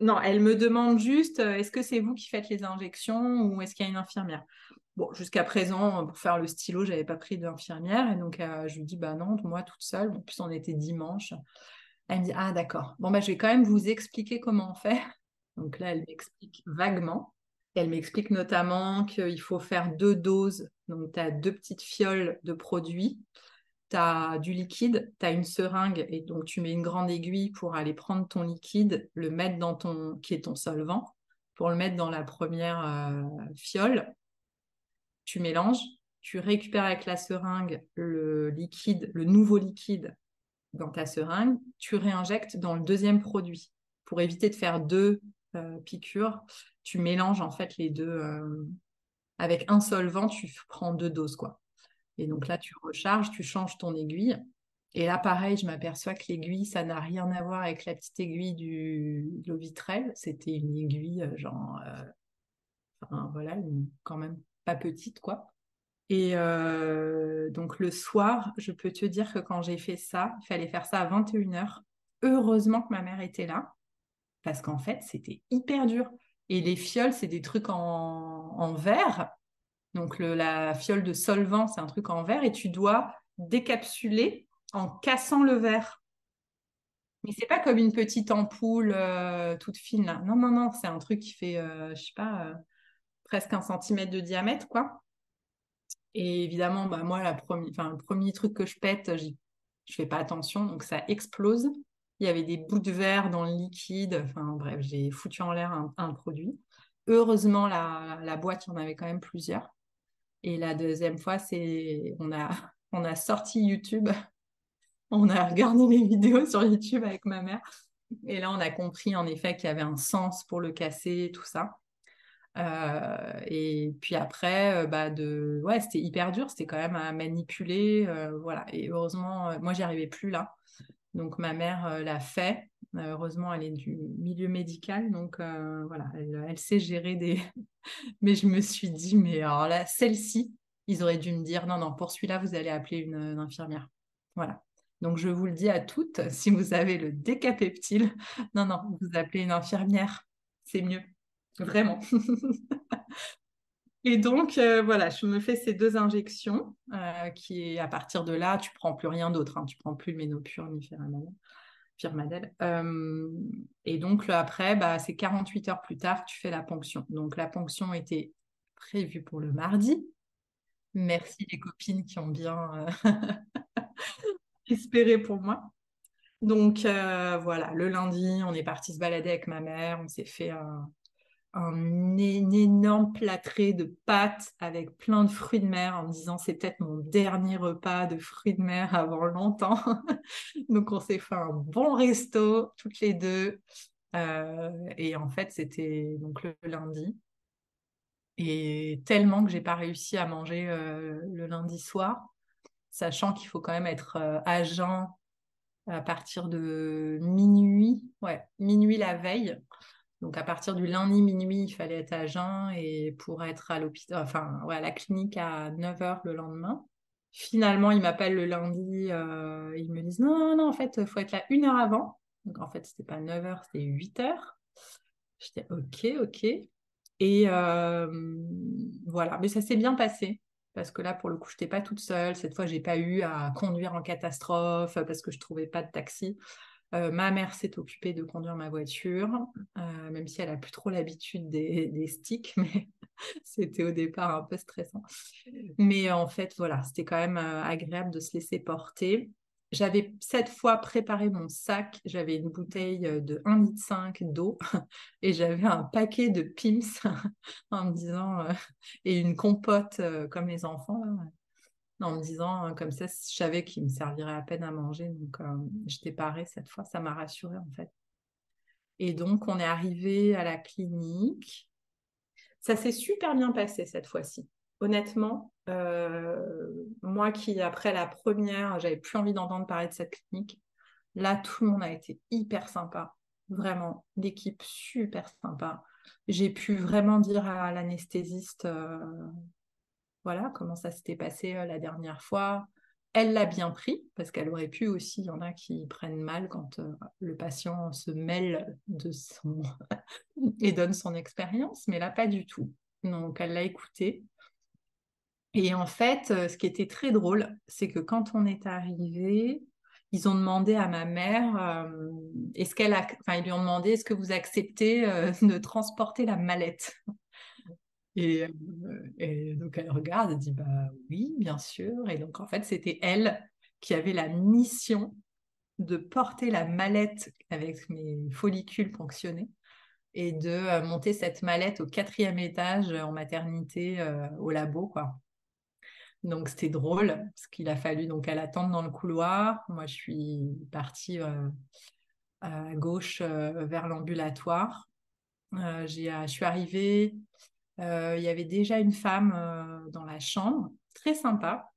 Non, elle me demande juste, euh, est-ce que c'est vous qui faites les injections ou est-ce qu'il y a une infirmière? Bon, jusqu'à présent, pour faire le stylo, j'avais pas pris d'infirmière et donc euh, je lui dis, bah non, moi toute seule. En plus, on était dimanche. Elle me dit Ah, d'accord. Bon, bah, je vais quand même vous expliquer comment on fait. Donc là, elle m'explique vaguement. Elle m'explique notamment qu'il faut faire deux doses. Donc, tu as deux petites fioles de produits. Tu as du liquide, tu as une seringue et donc tu mets une grande aiguille pour aller prendre ton liquide, le mettre dans ton, qui est ton solvant, pour le mettre dans la première euh, fiole. Tu mélanges, tu récupères avec la seringue le liquide, le nouveau liquide dans ta seringue, tu réinjectes dans le deuxième produit. Pour éviter de faire deux piqûres, tu mélanges en fait les deux. Euh, avec un solvant, tu prends deux doses. quoi. Et donc là, tu recharges, tu changes ton aiguille. Et là, pareil, je m'aperçois que l'aiguille, ça n'a rien à voir avec la petite aiguille du Lovitrel. C'était une aiguille, euh, genre, voilà, quand même pas petite, quoi. Et euh, donc le soir, je peux te dire que quand j'ai fait ça, il fallait faire ça à 21h. Heureusement que ma mère était là, parce qu'en fait, c'était hyper dur. Et les fioles, c'est des trucs en, verre. Donc la fiole de solvant, c'est un truc en verre et tu dois décapsuler en cassant le verre. Mais c'est pas comme une petite ampoule euh, toute fine. Non, non, non, c'est un truc qui fait, euh, je sais pas, presque un centimètre de diamètre, quoi. Et évidemment, bah, moi, le premier truc que je pète, je fais pas attention, donc ça explose. Il y avait des bouts de verre dans le liquide. Enfin, bref, j'ai foutu en l'air un, produit. Heureusement, la, boîte, il y en avait quand même plusieurs. Et la deuxième fois, c'est on a, on a sorti YouTube. On a regardé les vidéos sur YouTube avec ma mère. Et là, on a compris en effet qu'il y avait un sens pour le casser, tout ça. Euh, et puis après, euh, bah de... ouais, c'était hyper dur, c'était quand même à manipuler. Euh, voilà. Et heureusement, moi, j'y arrivais plus là. Donc ma mère l'a fait. heureusement, elle est du milieu médical, donc voilà, elle, sait gérer des. mais je me suis dit, mais alors là, celle-ci, ils auraient dû me dire, non, non, pour celui-là, vous allez appeler une, une, infirmière. Voilà. Donc je vous le dis à toutes, si vous avez le décapeptile, non, non, vous appelez une infirmière, c'est mieux. Vraiment. Et donc, euh, voilà, je me fais ces deux injections, euh, qui à partir de là, tu prends plus rien d'autre. Hein, tu prends plus le ménopure ni Firmadel. Euh, et donc, après, bah, c'est 48 heures plus tard tu fais la ponction. Donc, la ponction était prévue pour le mardi. Merci les copines qui ont bien espéré pour moi. Donc, voilà, le lundi, on est parti se balader avec ma mère. On s'est fait un un, énorme plâtré de pâtes avec plein de fruits de mer en me disant c'est peut-être mon dernier repas de fruits de mer avant longtemps. Donc on s'est fait un bon resto toutes les deux. Euh, et en fait c'était donc le lundi. Et tellement que j'ai pas réussi à manger euh, le lundi soir, sachant qu'il faut quand même être euh, à jeun à partir de minuit, ouais, minuit la veille. Donc à partir du lundi minuit, il fallait être à jeun et pour être à l'hôpital, enfin à la clinique à 9h le lendemain. Finalement, ils m'appellent le lundi, euh, ils me disent non, non, non, en fait, il faut être là une heure avant. Donc en fait, c'était pas 9h, c'était 8h. J'étais ok, ok. Et voilà, mais ça s'est bien passé parce que là, pour le coup, je n'étais pas toute seule. Cette fois, j'ai pas eu à conduire en catastrophe parce que je trouvais pas de taxi. Euh, ma mère s'est occupée de conduire ma voiture, euh, même si elle a plus trop l'habitude des, sticks, mais c'était au départ un peu stressant. Mais en fait, voilà, c'était quand même euh, agréable de se laisser porter. j'avais cette fois préparé mon sac. J'avais une bouteille de 1,5 litre d'eau et j'avais un paquet de Pims en me disant, et une compote comme les enfants, en me disant, comme ça, je savais qu'il me servirait à peine à manger. Donc, j'étais parée cette fois. Ça m'a rassurée en fait. Et donc, on est arrivé à la clinique. Ça s'est super bien passé cette fois-ci. Honnêtement, euh, moi qui, après la première, j'avais plus envie d'entendre parler de cette clinique, là, tout le monde a été hyper sympa. Vraiment, l'équipe super sympa. J'ai pu vraiment dire à l'anesthésiste, euh, voilà, comment ça s'était passé euh, la dernière fois. Elle l'a bien pris, parce qu'elle aurait pu aussi, il y en a qui prennent mal quand euh, le patient se mêle de son et donne son expérience, mais là, pas du tout. Donc, elle l'a écouté. Et en fait, euh, ce qui était très drôle, c'est que quand on est arrivé, ils ont demandé à ma mère, est-ce qu'elle enfin, ils lui ont demandé, est-ce que vous acceptez de transporter la mallette? Et, et, donc elle regarde et dit bah oui, bien sûr. Et donc en fait, c'était elle qui avait la mission de porter la mallette avec mes follicules ponctionnés et de monter cette mallette au quatrième étage en maternité au labo quoi. Donc c'était drôle parce qu'il a fallu donc elle attendre dans le couloir. Moi je suis partie à gauche vers l'ambulatoire. je suis arrivée euh, il y avait déjà une femme euh, dans la chambre, très sympa,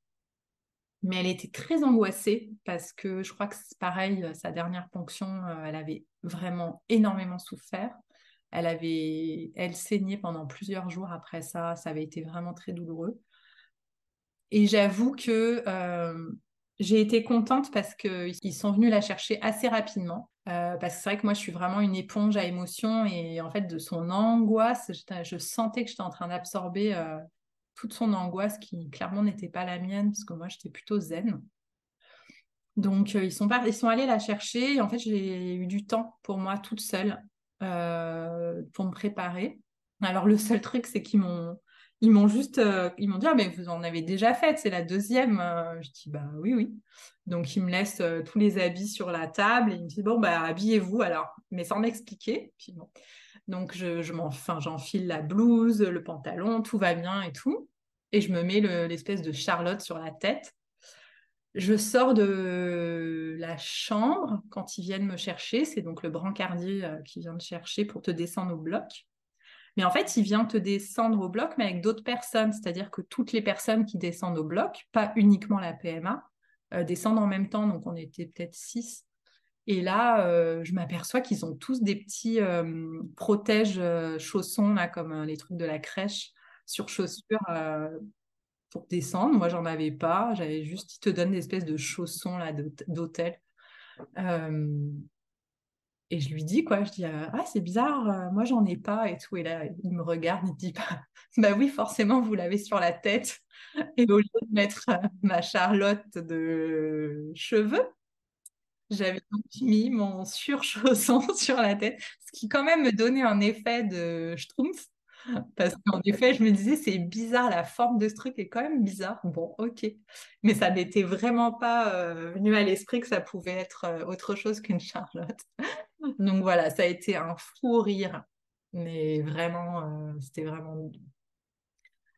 mais elle était très angoissée parce que je crois que c'est pareil, euh, sa dernière ponction, elle avait vraiment énormément souffert. Elle avait, elle saignait pendant plusieurs jours après ça, ça avait été vraiment très douloureux. Et j'avoue que j'ai été contente parce qu'ils sont venus la chercher assez rapidement. Euh, parce que c'est vrai que moi, je suis vraiment une éponge à émotions et en fait, de son angoisse, je sentais que j'étais en train d'absorber euh, toute son angoisse qui clairement n'était pas la mienne parce que moi, j'étais plutôt zen. Donc, euh, ils, sont ils sont allés la chercher et en fait, j'ai eu du temps pour moi toute seule pour me préparer. Alors, le seul truc, c'est qu'ils m'ont ils m'ont juste, euh, ils m'ont dit, ah, mais vous en avez déjà fait, c'est la deuxième. Euh. je dis, bah oui, oui. Donc, ils me laissent euh, tous les habits sur la table et ils me disent, bon, bah habillez-vous alors, mais sans m'expliquer. Donc, je, je j'enfile la blouse, le pantalon, tout va bien et tout. Et je me mets l'espèce de Charlotte sur la tête. Je sors de la chambre quand ils viennent me chercher. C'est donc le brancardier qui vient te chercher pour te descendre au bloc. Mais en fait, il vient te descendre au bloc, mais avec d'autres personnes. C'est-à-dire que toutes les personnes qui descendent au bloc, pas uniquement la PMA, euh, descendent en même temps. Donc, on était peut-être six. Et là, euh, je m'aperçois qu'ils ont tous des petits euh, protèges chaussons, là, comme les trucs de la crèche, sur chaussures pour descendre. Moi, j'en avais pas. J'avais juste, ils te donnent des espèces de chaussons là d'hôtel. Et je lui dis, quoi, je dis, euh, ah, c'est bizarre, euh, moi, j'en ai pas et tout. Et là, il me regarde, il dit, bah, bah oui, forcément, vous l'avez sur la tête. Et au lieu de mettre euh, ma Charlotte de cheveux, j'avais donc mis mon surchausson sur la tête, ce qui quand même me donnait un effet de schtroumpf. Parce qu'en effet, je me disais, c'est bizarre, la forme de ce truc est quand même bizarre. Bon, ok. Mais ça n'était vraiment pas venu à l'esprit que ça pouvait être autre chose qu'une Charlotte. Donc voilà, ça a été un fou rire. Mais vraiment, euh, c'était vraiment.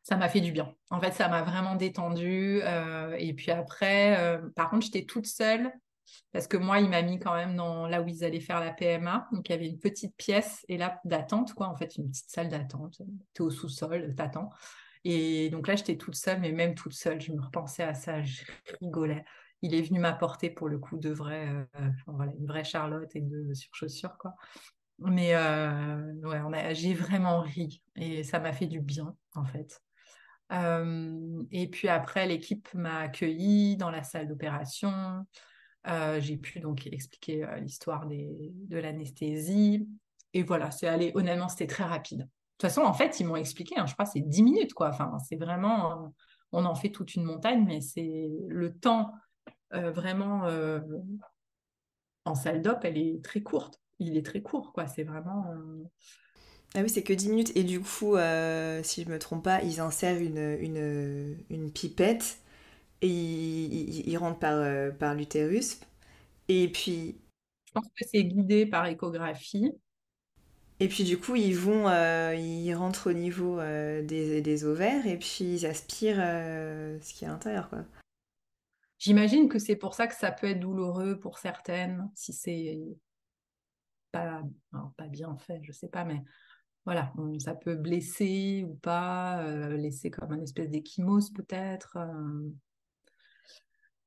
Ça m'a fait du bien. En fait, ça m'a vraiment détendu. et puis après, par contre, j'étais toute seule parce que moi, il m'a mis quand même dans là où ils allaient faire la PMA. Donc, il y avait une petite pièce et là d'attente, quoi, en fait, une petite salle d'attente. Tu au sous-sol, t'attends. Et donc là, j'étais toute seule, mais même toute seule, je me repensais à ça, je rigolais. Il est venu m'apporter pour le coup de vrai, euh, voilà, une vraie Charlotte et de surchaussures, quoi. Mais euh, ouais, j'ai vraiment ri et ça m'a fait du bien, en fait. Et puis après, l'équipe m'a accueilli dans la salle d'opération. Euh, j'ai pu donc expliquer euh, l'histoire de l'anesthésie. Et voilà, c'est allé, honnêtement, c'était très rapide. De toute façon, en fait, ils m'ont expliqué, hein, je crois, c'est 10 minutes, quoi. Enfin, c'est vraiment, on en fait toute une montagne, mais c'est le temps vraiment en salle d'op, elle est très courte. Il est très court, quoi. C'est vraiment. Ah oui, c'est que 10 minutes. Et du coup, si je me trompe pas, ils insèrent une, une, une pipette et il, rentre par, par l'utérus. Et puis. Je pense que c'est guidé par échographie. Et puis du coup, ils vont, ils rentrent au niveau des, des, ovaires et puis ils aspirent ce qui est à l'intérieur, quoi. J'imagine que c'est pour ça que ça peut être douloureux pour certaines, si c'est pas, pas bien fait, je sais pas, mais voilà, ça peut blesser ou pas, euh, laisser comme un espèce d'échymose peut-être. Euh.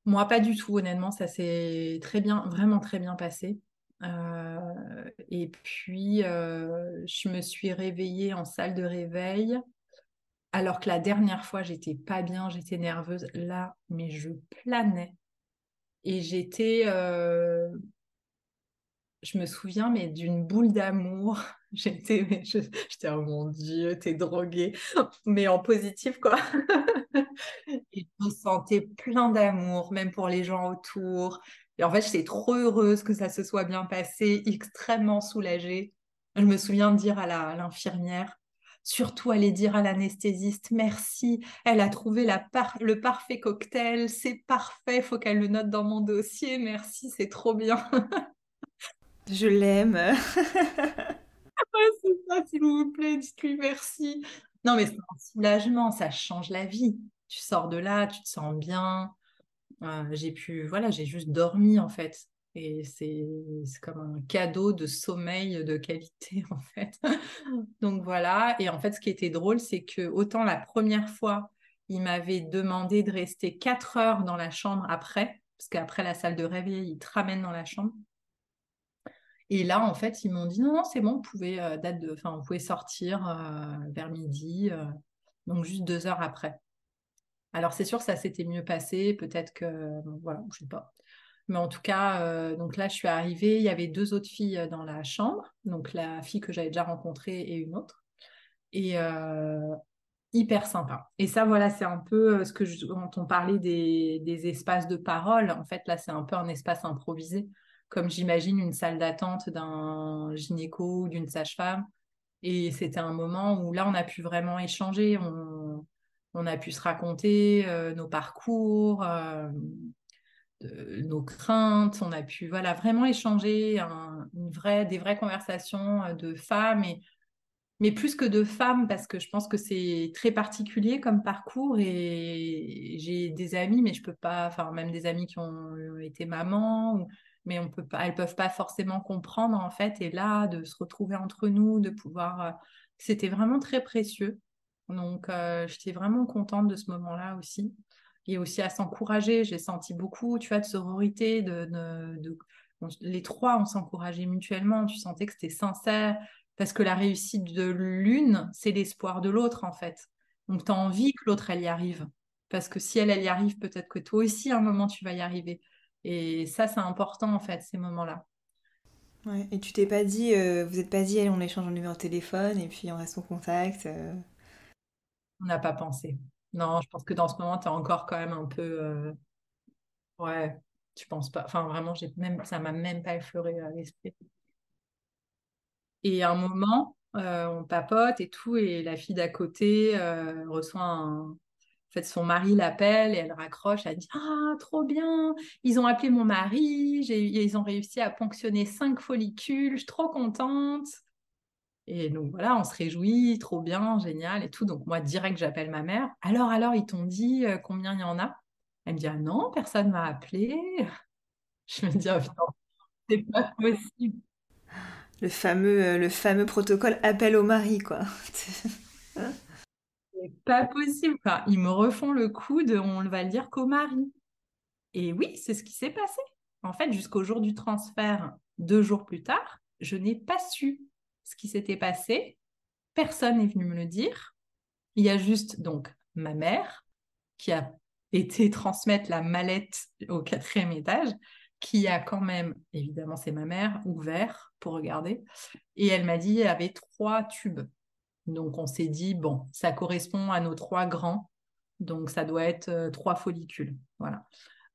Moi, pas du tout, honnêtement, ça s'est très bien, vraiment très bien passé. Euh, et puis, je me suis réveillée en salle de réveil alors que la dernière fois, j'étais pas bien, j'étais nerveuse. Là, mais je planais. Et j'étais, euh, je me souviens, mais d'une boule d'amour. J'étais, j'étais, oh mon Dieu, t'es droguée, mais en positif, quoi. Et je me sentais plein d'amour, même pour les gens autour. Et en fait, j'étais trop heureuse que ça se soit bien passé, extrêmement soulagée. Je me souviens de dire à l'infirmière, surtout aller dire à l'anesthésiste merci, elle a trouvé le parfait cocktail, c'est parfait, faut qu'elle le note dans mon dossier, merci, c'est trop bien. Je l'aime. c'est ça, s'il vous plaît, dites-lui merci. Non, mais c'est un soulagement, ça change la vie. Tu sors de là, tu te sens bien. Euh, j'ai pu, voilà, j'ai juste dormi en fait. Et c'est comme un cadeau de sommeil de qualité, en fait. Donc voilà. Et en fait, ce qui était drôle, c'est que autant la première fois, il m'avait demandé de rester 4 heures dans la chambre après, parce qu'après la salle de réveil, il te ramène dans la chambre. Et là, en fait, ils m'ont dit non, non, c'est bon, vous pouvez, euh, sortir euh, vers midi, euh, donc juste deux heures après. Alors, c'est sûr ça s'était mieux passé, peut-être que, voilà, je sais pas. Mais en tout cas, euh, donc là, je suis arrivée, il y avait deux autres filles euh, dans la chambre, donc la fille que j'avais déjà rencontrée et une autre. Et euh, hyper sympa. Et ça, voilà, c'est un peu ce que je, quand on parlait des, espaces de parole, en fait, là, c'est un peu un espace improvisé, comme j'imagine une salle d'attente d'un gynéco ou d'une sage-femme. Et c'était un moment où là, on a pu vraiment échanger, on a pu se raconter nos parcours nos craintes, on a pu voilà vraiment échanger une vraie, des vraies conversations euh, de femmes mais plus que de femmes parce que je pense que c'est très particulier comme parcours et j'ai des amis mais je peux pas enfin même des amis qui ont été mamans mais on peut pas elles peuvent pas forcément comprendre en fait et là de se retrouver entre nous de pouvoir euh, c'était vraiment très précieux. Donc euh, j'étais vraiment contente de ce moment-là aussi et aussi à s'encourager. J'ai senti beaucoup, tu vois, de sororité, de, de, les trois, on s'encourageait mutuellement. Tu sentais que c'était sincère parce que la réussite de l'une, c'est l'espoir de l'autre, en fait. Donc, tu as envie que l'autre, elle y arrive. Parce que si elle, elle y arrive, peut-être que toi aussi, à un moment, tu vas y arriver. Et ça, c'est important, en fait, ces moments-là. Ouais, et tu t'es pas dit, euh, vous n'êtes pas dit, allez, on échange un numéro de téléphone et puis on reste en contact euh? On n'a pas pensé. Non, je pense que dans ce moment, tu es encore quand même un peu. Euh, ouais, tu penses pas. Enfin, vraiment, j'ai même... ça m'a même pas effleuré à l'esprit. Et à un moment, euh, on papote et tout, et la fille d'à côté euh, reçoit un. En fait, son mari l'appelle et elle raccroche. Elle dit Ah, trop bien Ils ont appelé mon mari, ils ont réussi à ponctionner cinq follicules, je suis trop contente. Et donc voilà, on se réjouit, trop bien, génial et tout. Donc moi, direct, j'appelle ma mère. Alors, alors, ils t'ont dit euh, combien il y en a? Elle me dit, ah non, personne m'a appelé. Je me dis, oh c'est pas possible. Le fameux, euh, le fameux protocole appel au mari, quoi. c'est pas possible. Enfin, ils me refont le coup de on va le dire qu'au mari. Et oui, c'est ce qui s'est passé. En fait, jusqu'au jour du transfert, deux jours plus tard, je n'ai pas su ce qui s'était passé. Personne n'est venu me le dire. Il y a juste donc ma mère qui a été transmettre la mallette au quatrième étage, qui a quand même, évidemment c'est ma mère, ouvert pour regarder. Et elle m'a dit il y avait trois tubes. Donc on s'est dit, bon, ça correspond à nos trois grands. Donc ça doit être euh, trois follicules. Voilà.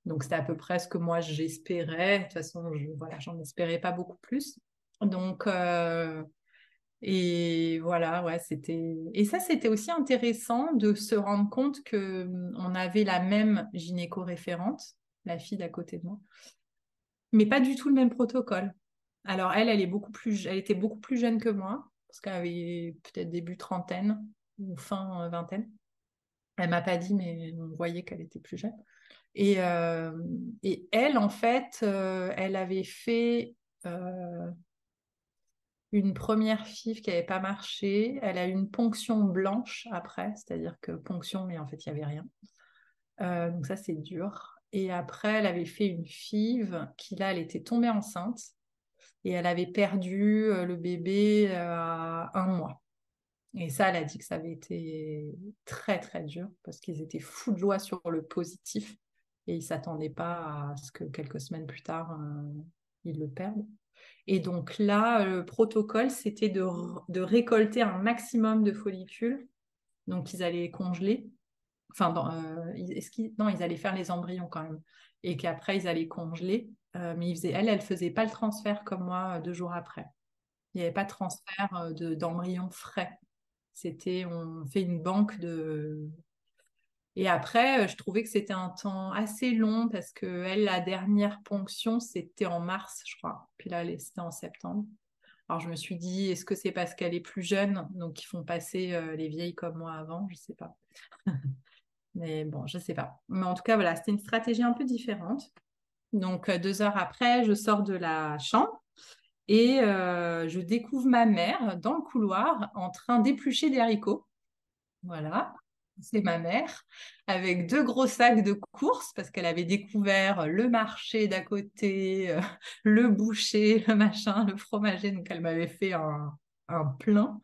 Donc c'était à peu près ce que moi j'espérais. De toute façon, je, voilà, j'en espérais pas beaucoup plus. Donc, euh, Et voilà, ouais, c'était. Et ça, c'était aussi intéressant de se rendre compte que hum, on avait la même gynéco-référente, la fille d'à côté de moi, mais pas du tout le même protocole. Alors elle, elle est beaucoup plus, elle était beaucoup plus jeune que moi, parce qu'elle avait peut-être début trentaine ou fin euh, vingtaine. Elle m'a pas dit, mais on voyait qu'elle était plus jeune. Et, euh, et elle, en fait, euh, elle avait fait une première FIV qui n'avait pas marché. Elle a eu une ponction blanche après, c'est-à-dire que ponction, mais en fait, il n'y avait rien. Euh, donc ça, c'est dur. Et après, elle avait fait une FIV qui, là, elle était tombée enceinte et elle avait perdu euh, le bébé euh, à un mois. Et ça, elle a dit que ça avait été très, très dur parce qu'ils étaient fous de joie sur le positif et ils ne s'attendaient pas à ce que quelques semaines plus tard, ils le perdent. Et donc là, le protocole, c'était de, récolter un maximum de follicules. Donc ils allaient congeler. Enfin, euh, non, ils allaient faire les embryons quand même. Et qu'après, ils allaient congeler. Euh, mais elle, elle ne faisait pas le transfert comme moi euh, deux jours après. Il n'y avait pas de transfert d'embryons frais. C'était, on fait une banque de, et après, euh, je trouvais que c'était un temps assez long parce que elle, la dernière ponction, c'était en mars, je crois. Puis là, c'était en septembre. Alors je me suis dit, est-ce que c'est parce qu'elle est plus jeune, donc ils font passer euh, les vieilles comme moi avant? Je sais pas. Mais bon, je sais pas. Mais en tout cas, voilà, c'était une stratégie un peu différente. Donc euh, deux heures après, je sors de la chambre et je découvre ma mère dans le couloir en train d'éplucher des haricots. Voilà c'est ma mère, avec deux gros sacs de courses parce qu'elle avait découvert le marché d'à côté, euh, le boucher, le machin, le fromager. Donc elle m'avait fait un, plein.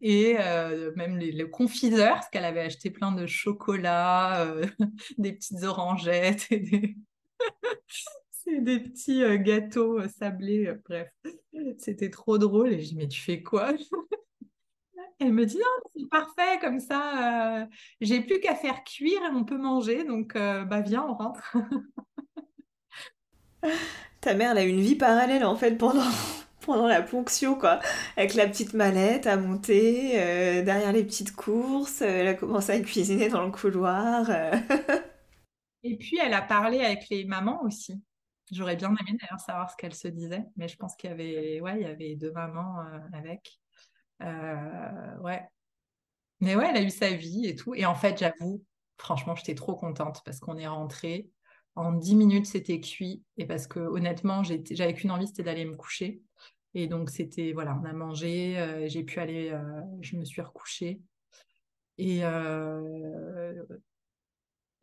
Et euh, même les, le confiseur, parce qu'elle avait acheté plein de chocolat, euh, des petites orangettes et des... des petits gâteaux sablés, bref, c'était trop drôle. Et je dis, mais tu fais quoi? Elle me dit non, c'est parfait comme ça. Euh, j'ai plus qu'à faire cuire et on peut manger. Donc euh, bah viens, on rentre. Ta mère elle a une vie parallèle en fait pendant pendant la ponction quoi, avec la petite mallette à monter euh, derrière les petites courses. elle a commencé à cuisiner dans le couloir. et puis elle a parlé avec les mamans aussi. J'aurais bien aimé d'ailleurs savoir ce qu'elles se disaient, mais je pense qu'il y avait ouais il y avait deux mamans avec. Euh, ouais. Mais ouais, elle a eu sa vie et tout. Et en fait, j'avoue, franchement, j'étais trop contente parce qu'on est rentré. En 10 minutes, c'était cuit. Et parce que honnêtement, j'avais qu'une envie, c'était d'aller me coucher. Et donc, c'était, voilà, on a mangé, euh, j'ai pu aller, euh, je me suis recouchée. Et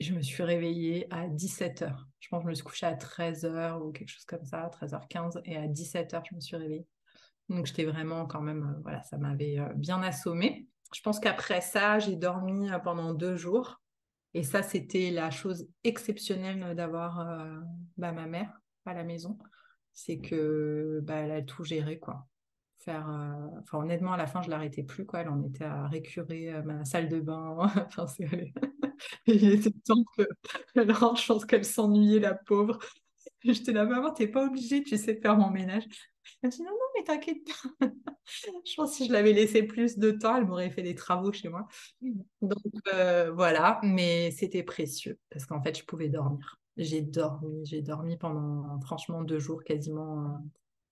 je me suis réveillée à 17h. Je pense que je me suis couchée à 13h ou quelque chose comme ça, 13h15. Et à 17h, je me suis réveillée. Donc j'étais vraiment quand même, euh, voilà, ça m'avait euh, bien assommé. Je pense qu'après ça, j'ai dormi euh, pendant deux jours. Et ça, c'était la chose exceptionnelle d'avoir bah, ma mère à la maison. C'est que bah, a tout géré, quoi. Faire, enfin, honnêtement, à la fin, je l'arrêtais plus, quoi. Elle en était à récurer ma salle de bain. enfin, Il était temps qu'elle rentre. Je pense qu'elle s'ennuyait, la pauvre. J'étais là, maman, t'es pas obligée, tu sais faire mon ménage. Elle me dit non, non, mais t'inquiète pas. je pense que si je l'avais laissé plus de temps, elle m'aurait fait des travaux chez moi. Donc euh, voilà, mais c'était précieux parce qu'en fait, je pouvais dormir. J'ai dormi, j'ai dormi pendant franchement deux jours quasiment. Euh,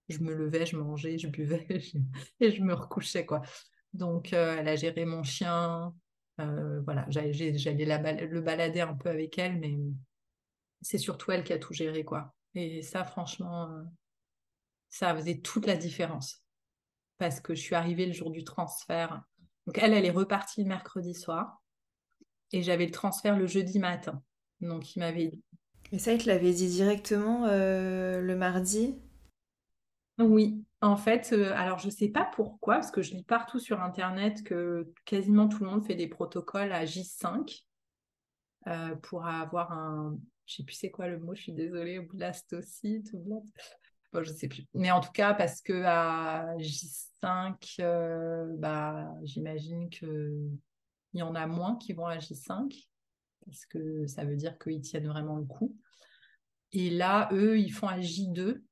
je me levais, je mangeais, je buvais et je me recouchais quoi. Donc euh, elle a géré mon chien. voilà, j'allais le balader un peu avec elle, mais c'est surtout elle qui a tout géré quoi. Et ça, franchement, ça faisait toute la différence. Parce que je suis arrivée le jour du transfert. Donc elle, elle est repartie le mercredi soir. Et j'avais le transfert le jeudi matin. Donc il m'avait dit. Et ça, il te l'avait dit directement euh, le mardi? Oui. En fait, euh, alors je ne sais pas pourquoi, parce que je lis partout sur Internet que quasiment tout le monde fait des protocoles à J5 euh, pour avoir un, je sais plus c'est quoi le mot, je suis désolée, blastocyte ou blast je sais plus. Mais en tout cas, parce que à J5, euh, bah, j'imagine qu'il y en a moins qui vont à J5, parce que ça veut dire qu'ils tiennent vraiment le coup. Et là, eux, ils font à J2.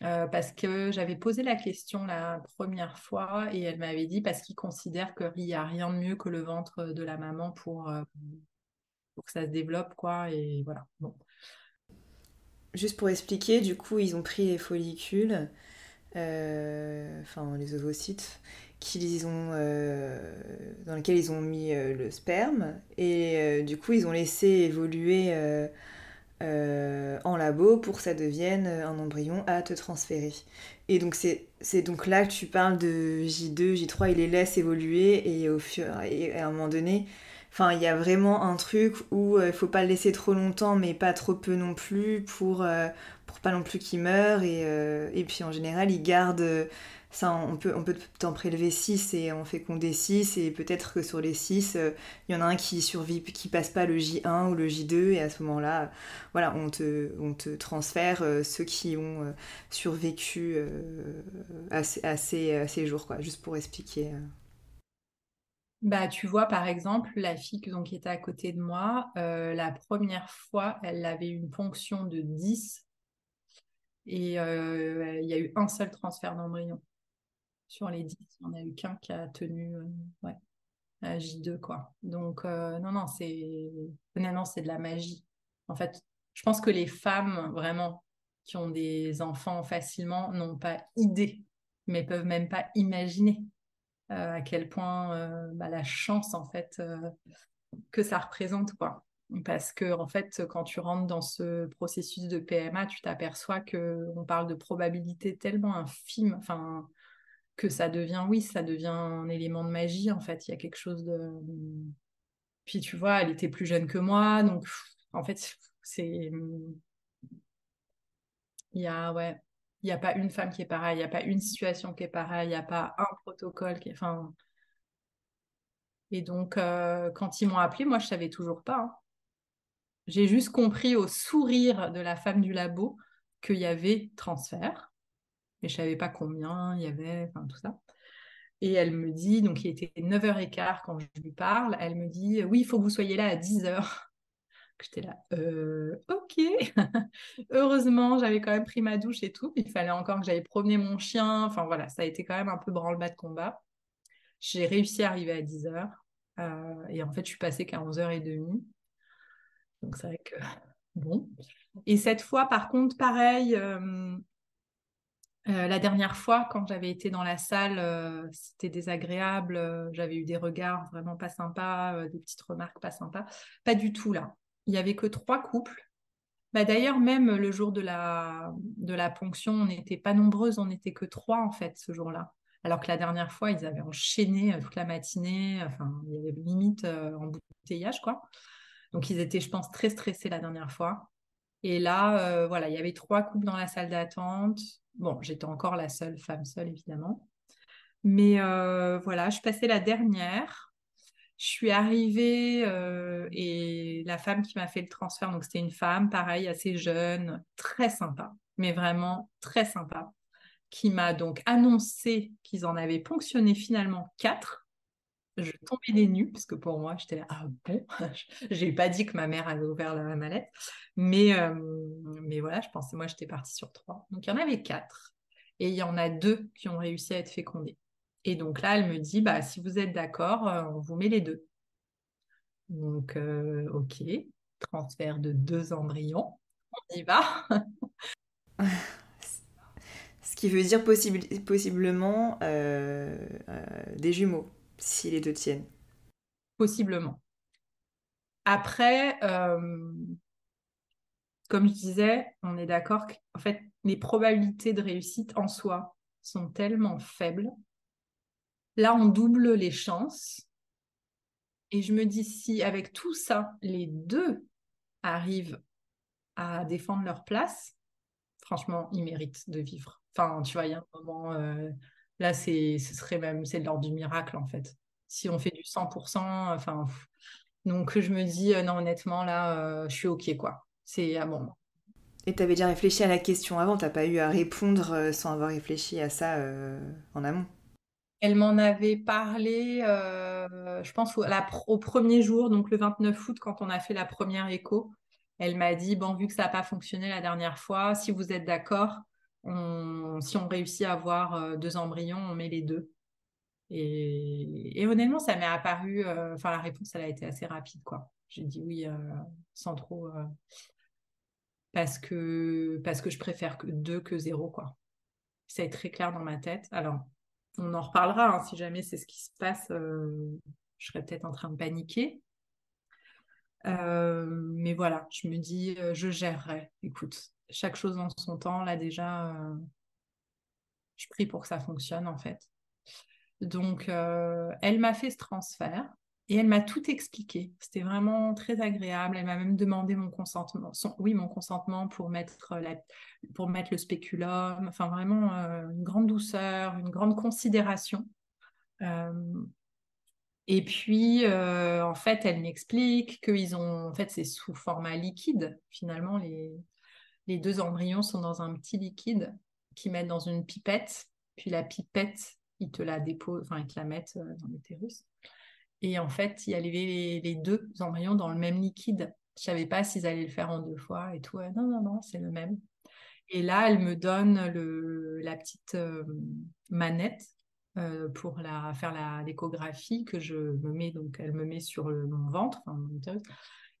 parce que j'avais posé la question la première fois et elle m'avait dit parce qu'il considère qu'il n'y a rien de mieux que le ventre de la maman pour, pour que ça se développe, quoi. Et voilà. Bon. Juste pour expliquer, du coup, ils ont pris les follicules, enfin les ovocytes, ont, dans lesquels ils ont mis le sperme, et du coup, ils ont laissé évoluer euh, en labo pour que ça devienne un embryon à te transférer. Et donc c'est donc là que tu parles de J2, J3, il les laisse évoluer et au fur et à un moment donné, enfin il y a vraiment un truc où euh, il faut pas le laisser trop longtemps mais pas trop peu non plus pour euh, pas non plus qu'il meure. Et, et puis en général il garde ça, on peut, on peut prélever 6 et on fait des 6 et peut-être que sur les 6, euh, il y en a un qui survit, qui passe pas le J1 ou le J2 et à ce moment-là, voilà, on te, on transfère euh, ceux qui ont euh, survécu à, ces, jours, quoi, juste pour expliquer. Bah, tu vois, par exemple, la fille qui était à côté de moi, la première fois, elle avait une ponction de 10 et il y a eu un seul transfert d'embryon sur les 10, il n'y en a eu qu'un qui a tenu euh, ouais, à J2, quoi. Donc, euh, non, non, c'est honnêtement, c'est de la magie. En fait, je pense que les femmes, vraiment, qui ont des enfants facilement, n'ont pas idée, mais peuvent même pas imaginer euh, à quel point bah, la chance, en fait, que ça représente, quoi. Parce que, en fait, quand tu rentres dans ce processus de PMA, tu t'aperçois qu'on parle de probabilité tellement infime. Enfin, que ça devient, oui, ça devient un élément de magie, en fait. Il y a quelque chose de. Puis tu vois, elle était plus jeune que moi, donc en fait, c'est. Il y a, ouais, il n'y a pas une femme qui est pareille, il n'y a pas une situation qui est pareille, il n'y a pas un protocole qui est. Et donc, euh, quand ils m'ont appelé, moi, je savais toujours pas. Hein. J'ai juste compris au sourire de la femme du labo qu'il y avait transfert mais je savais pas combien il y avait, enfin tout ça. Et elle me dit, donc il était 9h15 quand je lui parle, elle me dit, oui, il faut que vous soyez là à 10h. J'étais là, euh, ok. Heureusement, j'avais quand même pris ma douche et tout. Il fallait encore que j'aille promener mon chien. Enfin voilà, ça a été quand même un peu branle-bas de combat. J'ai réussi à arriver à 10h. Euh, et en fait, je suis passée qu'à 11h30. Donc c'est vrai que, bon. Et cette fois, par contre, pareil, euh, la dernière fois, quand j'avais été dans la salle, euh, c'était désagréable. J'avais eu des regards vraiment pas sympas, des petites remarques pas sympas. Pas du tout là. Il y avait que trois couples. Bah, D'ailleurs, même le jour de la, de la ponction, on n'était pas nombreuses, on n'était que trois en fait ce jour-là. Alors que la dernière fois, ils avaient enchaîné toute la matinée. Enfin, il y avait limite embouteillage quoi. Donc ils étaient, je pense, très stressés la dernière fois. Et là, voilà, il y avait trois couples dans la salle d'attente. Bon, j'étais encore la seule femme seule, évidemment. Mais euh, voilà, je passais la dernière. Je suis arrivée euh, et la femme qui m'a fait le transfert, donc c'était une femme, pareil, assez jeune, très sympa, mais vraiment très sympa, qui m'a donc annoncé qu'ils en avaient ponctionné finalement quatre. Je tombais des nues, parce que pour moi, j'étais là, ah bon, j'ai pas dit que ma mère avait ouvert la mallette. Mais, euh, mais voilà, je pensais, moi, j'étais partie sur trois. Donc, il y en avait quatre. Et il y en a deux qui ont réussi à être fécondés. Et donc là, elle me dit, bah, si vous êtes d'accord, euh, on vous met les deux. Donc, euh, OK, transfert de deux embryons, on y va. Ce qui veut dire possiblement des jumeaux, si les deux tiennent. Possiblement. Après, comme je disais, on est d'accord qu'en fait, les probabilités de réussite en soi sont tellement faibles. Là, on double les chances. Et je me dis, si avec tout ça, les deux arrivent à défendre leur place, franchement, ils méritent de vivre. Enfin, tu vois, il y a un moment, euh, là, c'est, ce serait même, c'est l'ordre du miracle, en fait. Si on fait du 100%, enfin, donc je me dis, euh, non, honnêtement, là, euh, je suis OK, quoi. C'est un bon. Et tu avais déjà réfléchi à la question avant, t'as pas eu à répondre sans avoir réfléchi à ça en amont Elle m'en avait parlé, euh, je pense, au, premier jour, donc le 29 août, quand on a fait la première écho. Elle m'a dit, bon, vu que ça n'a pas fonctionné la dernière fois, si vous êtes d'accord, si on réussit à avoir deux embryons, on met les deux. Et, honnêtement, ça m'est apparu, enfin la réponse, elle a été assez rapide, quoi. J'ai dit oui sans trop, parce que parce que je préfère deux que zéro, quoi. Ça est très clair dans ma tête. Alors, on en reparlera hein, si jamais c'est ce qui se passe. je serais peut-être en train de paniquer. Euh, mais voilà, je me dis, euh, je gérerai. Écoute, chaque chose en son temps, là déjà, euh, je prie pour que ça fonctionne en fait. Donc, elle m'a fait ce transfert et elle m'a tout expliqué. C'était vraiment très agréable. Elle m'a même demandé mon consentement, oui, mon consentement pour mettre, la, pour mettre le spéculum. Enfin, vraiment une grande douceur, une grande considération. Et puis, euh, en fait, elle m'explique qu'ils ont, en fait, c'est sous format liquide. Finalement, les, les deux embryons sont dans un petit liquide qu'ils mettent dans une pipette. Puis la pipette, ils te la déposent, enfin, ils te la mettent euh, dans l'utérus. Et en fait, il y avait les, deux embryons dans le même liquide. Je savais pas s'ils allaient le faire en deux fois et tout. Non, non, non, c'est le même. Et là, elle me donne la petite euh, manette euh, pour faire l'échographie que je me mets, donc elle me met sur mon ventre,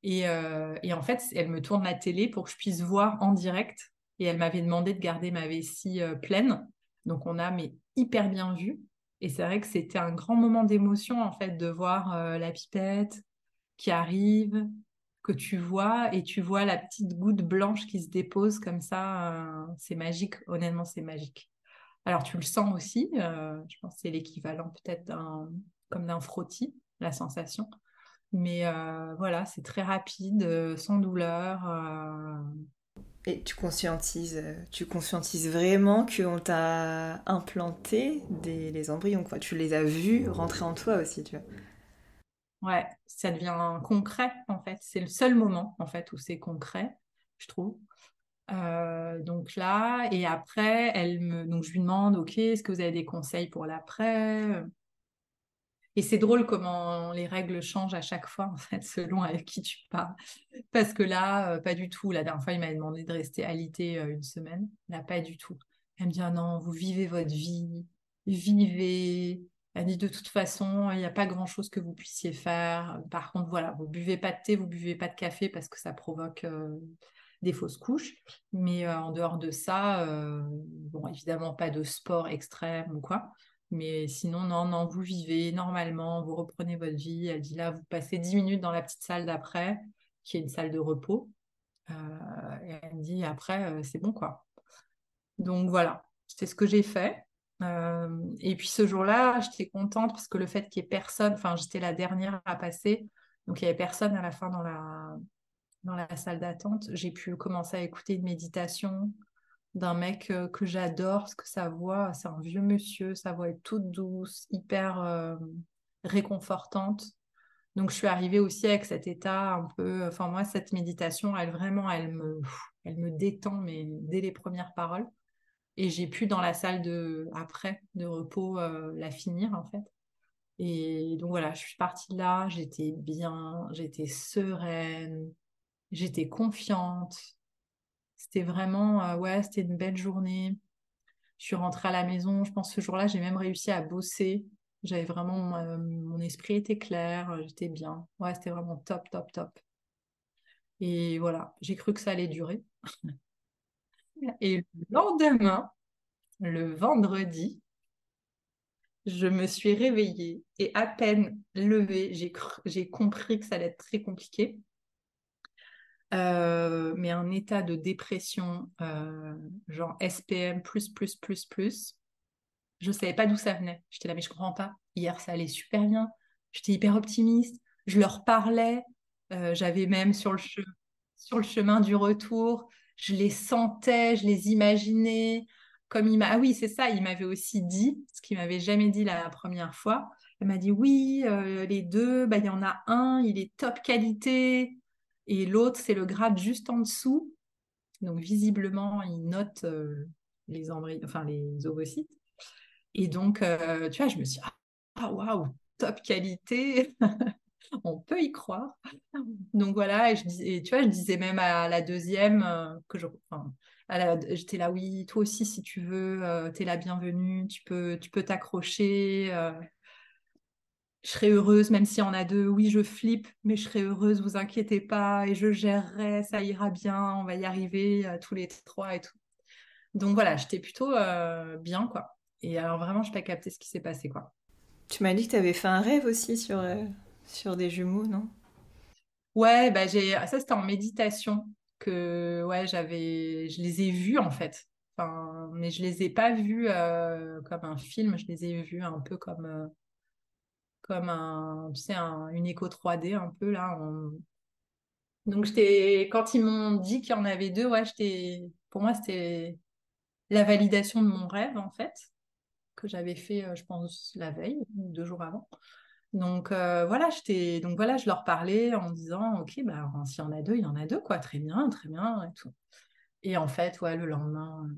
et, euh, et, en fait, elle me tourne la télé pour que je puisse voir en direct. Et elle m'avait demandé de garder ma vessie pleine. Donc on a mais hyper bien vu. Et c'est vrai que c'était un grand moment d'émotion en fait de voir la pipette qui arrive, que tu vois et tu vois la petite goutte blanche qui se dépose comme ça. c'est magique, honnêtement, c'est magique. Alors, tu le sens aussi, euh, je pense que c'est l'équivalent peut-être comme d'un frottis, la sensation. Mais euh, voilà, c'est très rapide, euh, sans douleur. Et tu conscientises, tu conscientises vraiment qu'on t'a implanté des, les embryons, quoi. Tu les as vus rentrer en toi aussi, tu vois. Ouais, ça devient concret, en fait. C'est le seul moment, en fait, où c'est concret, je trouve. Euh, donc là, et après, elle me, donc je lui demande, ok, est-ce que vous avez des conseils pour l'après? Et c'est drôle comment les règles changent à chaque fois, en fait, selon avec qui tu parles. Parce que là, euh, pas du tout. La dernière fois, il m'a demandé de rester alité euh, une semaine. Là, pas du tout. Elle me dit, ah non, vous vivez votre vie, vivez. Elle dit, de toute façon, il n'y a pas grand-chose que vous puissiez faire. Par contre, voilà, vous buvez pas de thé, vous buvez pas de café parce que ça provoque des fausses couches. Mais euh, en dehors de ça, euh, bon, évidemment, pas de sport extrême ou quoi. Mais sinon, non, non, vous vivez normalement, vous reprenez votre vie. Elle dit là, vous passez 10 minutes dans la petite salle d'après, qui est une salle de repos. Euh, et elle me dit après, c'est bon quoi. Donc voilà, c'est ce que j'ai fait. et puis ce jour-là, j'étais contente parce que le fait qu'il n'y ait personne, enfin j'étais la dernière à passer, donc il n'y avait personne à la fin dans la, dans la salle d'attente, j'ai pu commencer à écouter une méditation d'un mec que j'adore parce que sa voix, c'est un vieux monsieur, sa voix est toute douce, hyper réconfortante. Donc je suis arrivée aussi avec cet état un peu, enfin moi cette méditation, elle vraiment, elle me, elle me détend mais dès les premières paroles. Et j'ai pu dans la salle de après de repos la finir en fait. Et donc voilà, je suis partie de là, j'étais bien, j'étais sereine, J'étais confiante. C'était vraiment, euh, ouais, c'était une belle journée. Je suis rentrée à la maison. Je pense que ce jour-là, j'ai même réussi à bosser. J'avais vraiment, euh, mon esprit était clair. Euh, j'étais bien. Ouais, c'était vraiment top, top, top. Et voilà, j'ai cru que ça allait durer. Et le lendemain, le vendredi, je me suis réveillée et à peine levée, j'ai compris que ça allait être très compliqué. Euh, mais un état de dépression, euh, genre SPM, plus, plus, plus, plus. Je ne savais pas d'où ça venait. J'étais là, mais je comprends pas. Hier, ça allait super bien. J'étais hyper optimiste. Je leur parlais. Euh, j'avais même sur le, chemin du retour, je les sentais, je les imaginais. Comme il m'a, ah oui, c'est ça, il m'avait aussi dit, ce qu'il m'avait jamais dit la première fois. Elle m'a dit oui, les deux, bah, il y en a un, il est top qualité, et l'autre, c'est le grade juste en dessous. Donc, visiblement, il note euh, les embryons, enfin, les ovocytes. Et donc, euh, tu vois, je me suis dit, ah, waouh, top qualité. on peut y croire. Donc voilà, et, je tu vois, je disais même à la deuxième euh, que je, j'étais là, oui, toi aussi, si tu veux, euh, tu es la bienvenue, tu peux, tu peux t'accrocher. Je serai heureuse, même si on a deux. Oui, je flippe, mais je serai heureuse, vous inquiétez pas, et je gérerai, ça ira bien, on va y arriver tous les trois et tout. Donc voilà, j'étais plutôt bien, quoi. Et alors vraiment, je n'ai pas capté ce qui s'est passé, quoi. Tu m'as dit que tu avais fait un rêve aussi sur, sur des jumeaux, non? Ouais, bah j'ai ça c'était en méditation que ouais j'avais je les ai vus en fait. Enfin, mais je les ai pas vus euh, comme un film, je les ai vus un peu comme euh, comme un sais une écho 3D un peu là. Donc j'étais quand ils m'ont dit qu'il y en avait deux, ouais pour moi c'était la validation de mon rêve en fait que j'avais fait euh, je pense la veille deux jours avant. Donc euh, donc voilà, je leur parlais en disant ok bah s'il y en a deux, il y en a deux quoi, très bien, très bien. Et en fait ouais le lendemain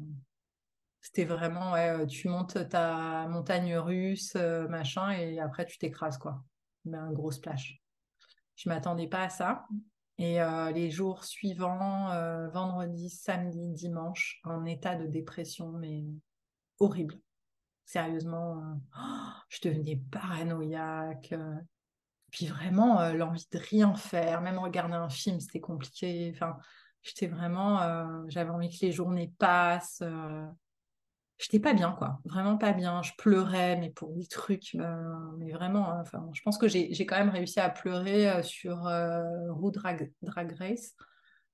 c'était vraiment tu montes ta montagne russe machin et après tu t'écrases quoi. Mais un gros splash. Je m'attendais pas à ça. Et les jours suivants, vendredi, samedi, dimanche, en état de dépression, mais horrible sérieusement, euh, je devenais paranoïaque. Puis vraiment, l'envie de rien faire, même regarder un film, c'était compliqué. Enfin, j'étais vraiment, j'avais envie que les journées passent. J'étais pas bien, quoi. Vraiment pas bien. Je pleurais, mais pour des trucs, mais vraiment. Hein, enfin, je pense que j'ai quand même réussi à pleurer sur Road Drag, Drag Race.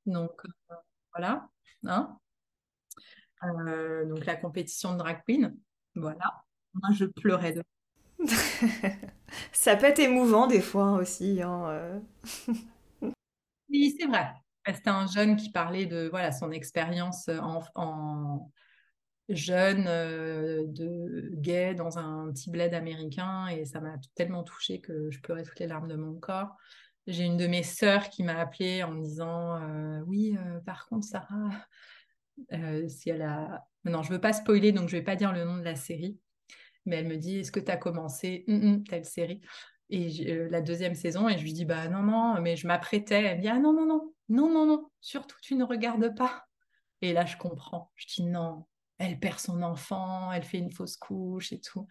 Donc voilà. Hein donc la compétition de drag queen. Voilà. Moi, je pleurais de. Ça peut être émouvant des fois aussi. Hein, euh. Oui, c'est vrai. C'était un jeune qui parlait de voilà, son expérience en, jeune euh, gay dans un petit bled américain et ça m'a tellement touchée que je pleurais toutes les larmes de mon corps. J'ai une de mes sœurs qui m'a appelée en me disant euh, oui par contre Sarah si elle a non, je veux pas spoiler, donc je vais pas dire le nom de la série. Mais elle me dit, est-ce que tu as commencé hum, hum, telle série? Et euh, la deuxième saison, et je lui dis, bah non, non, mais je m'apprêtais. Elle me dit, ah non, non, non, non, non, non, surtout tu ne regardes pas. Et là, je comprends. Je dis, non, elle perd son enfant, elle fait une fausse couche et tout.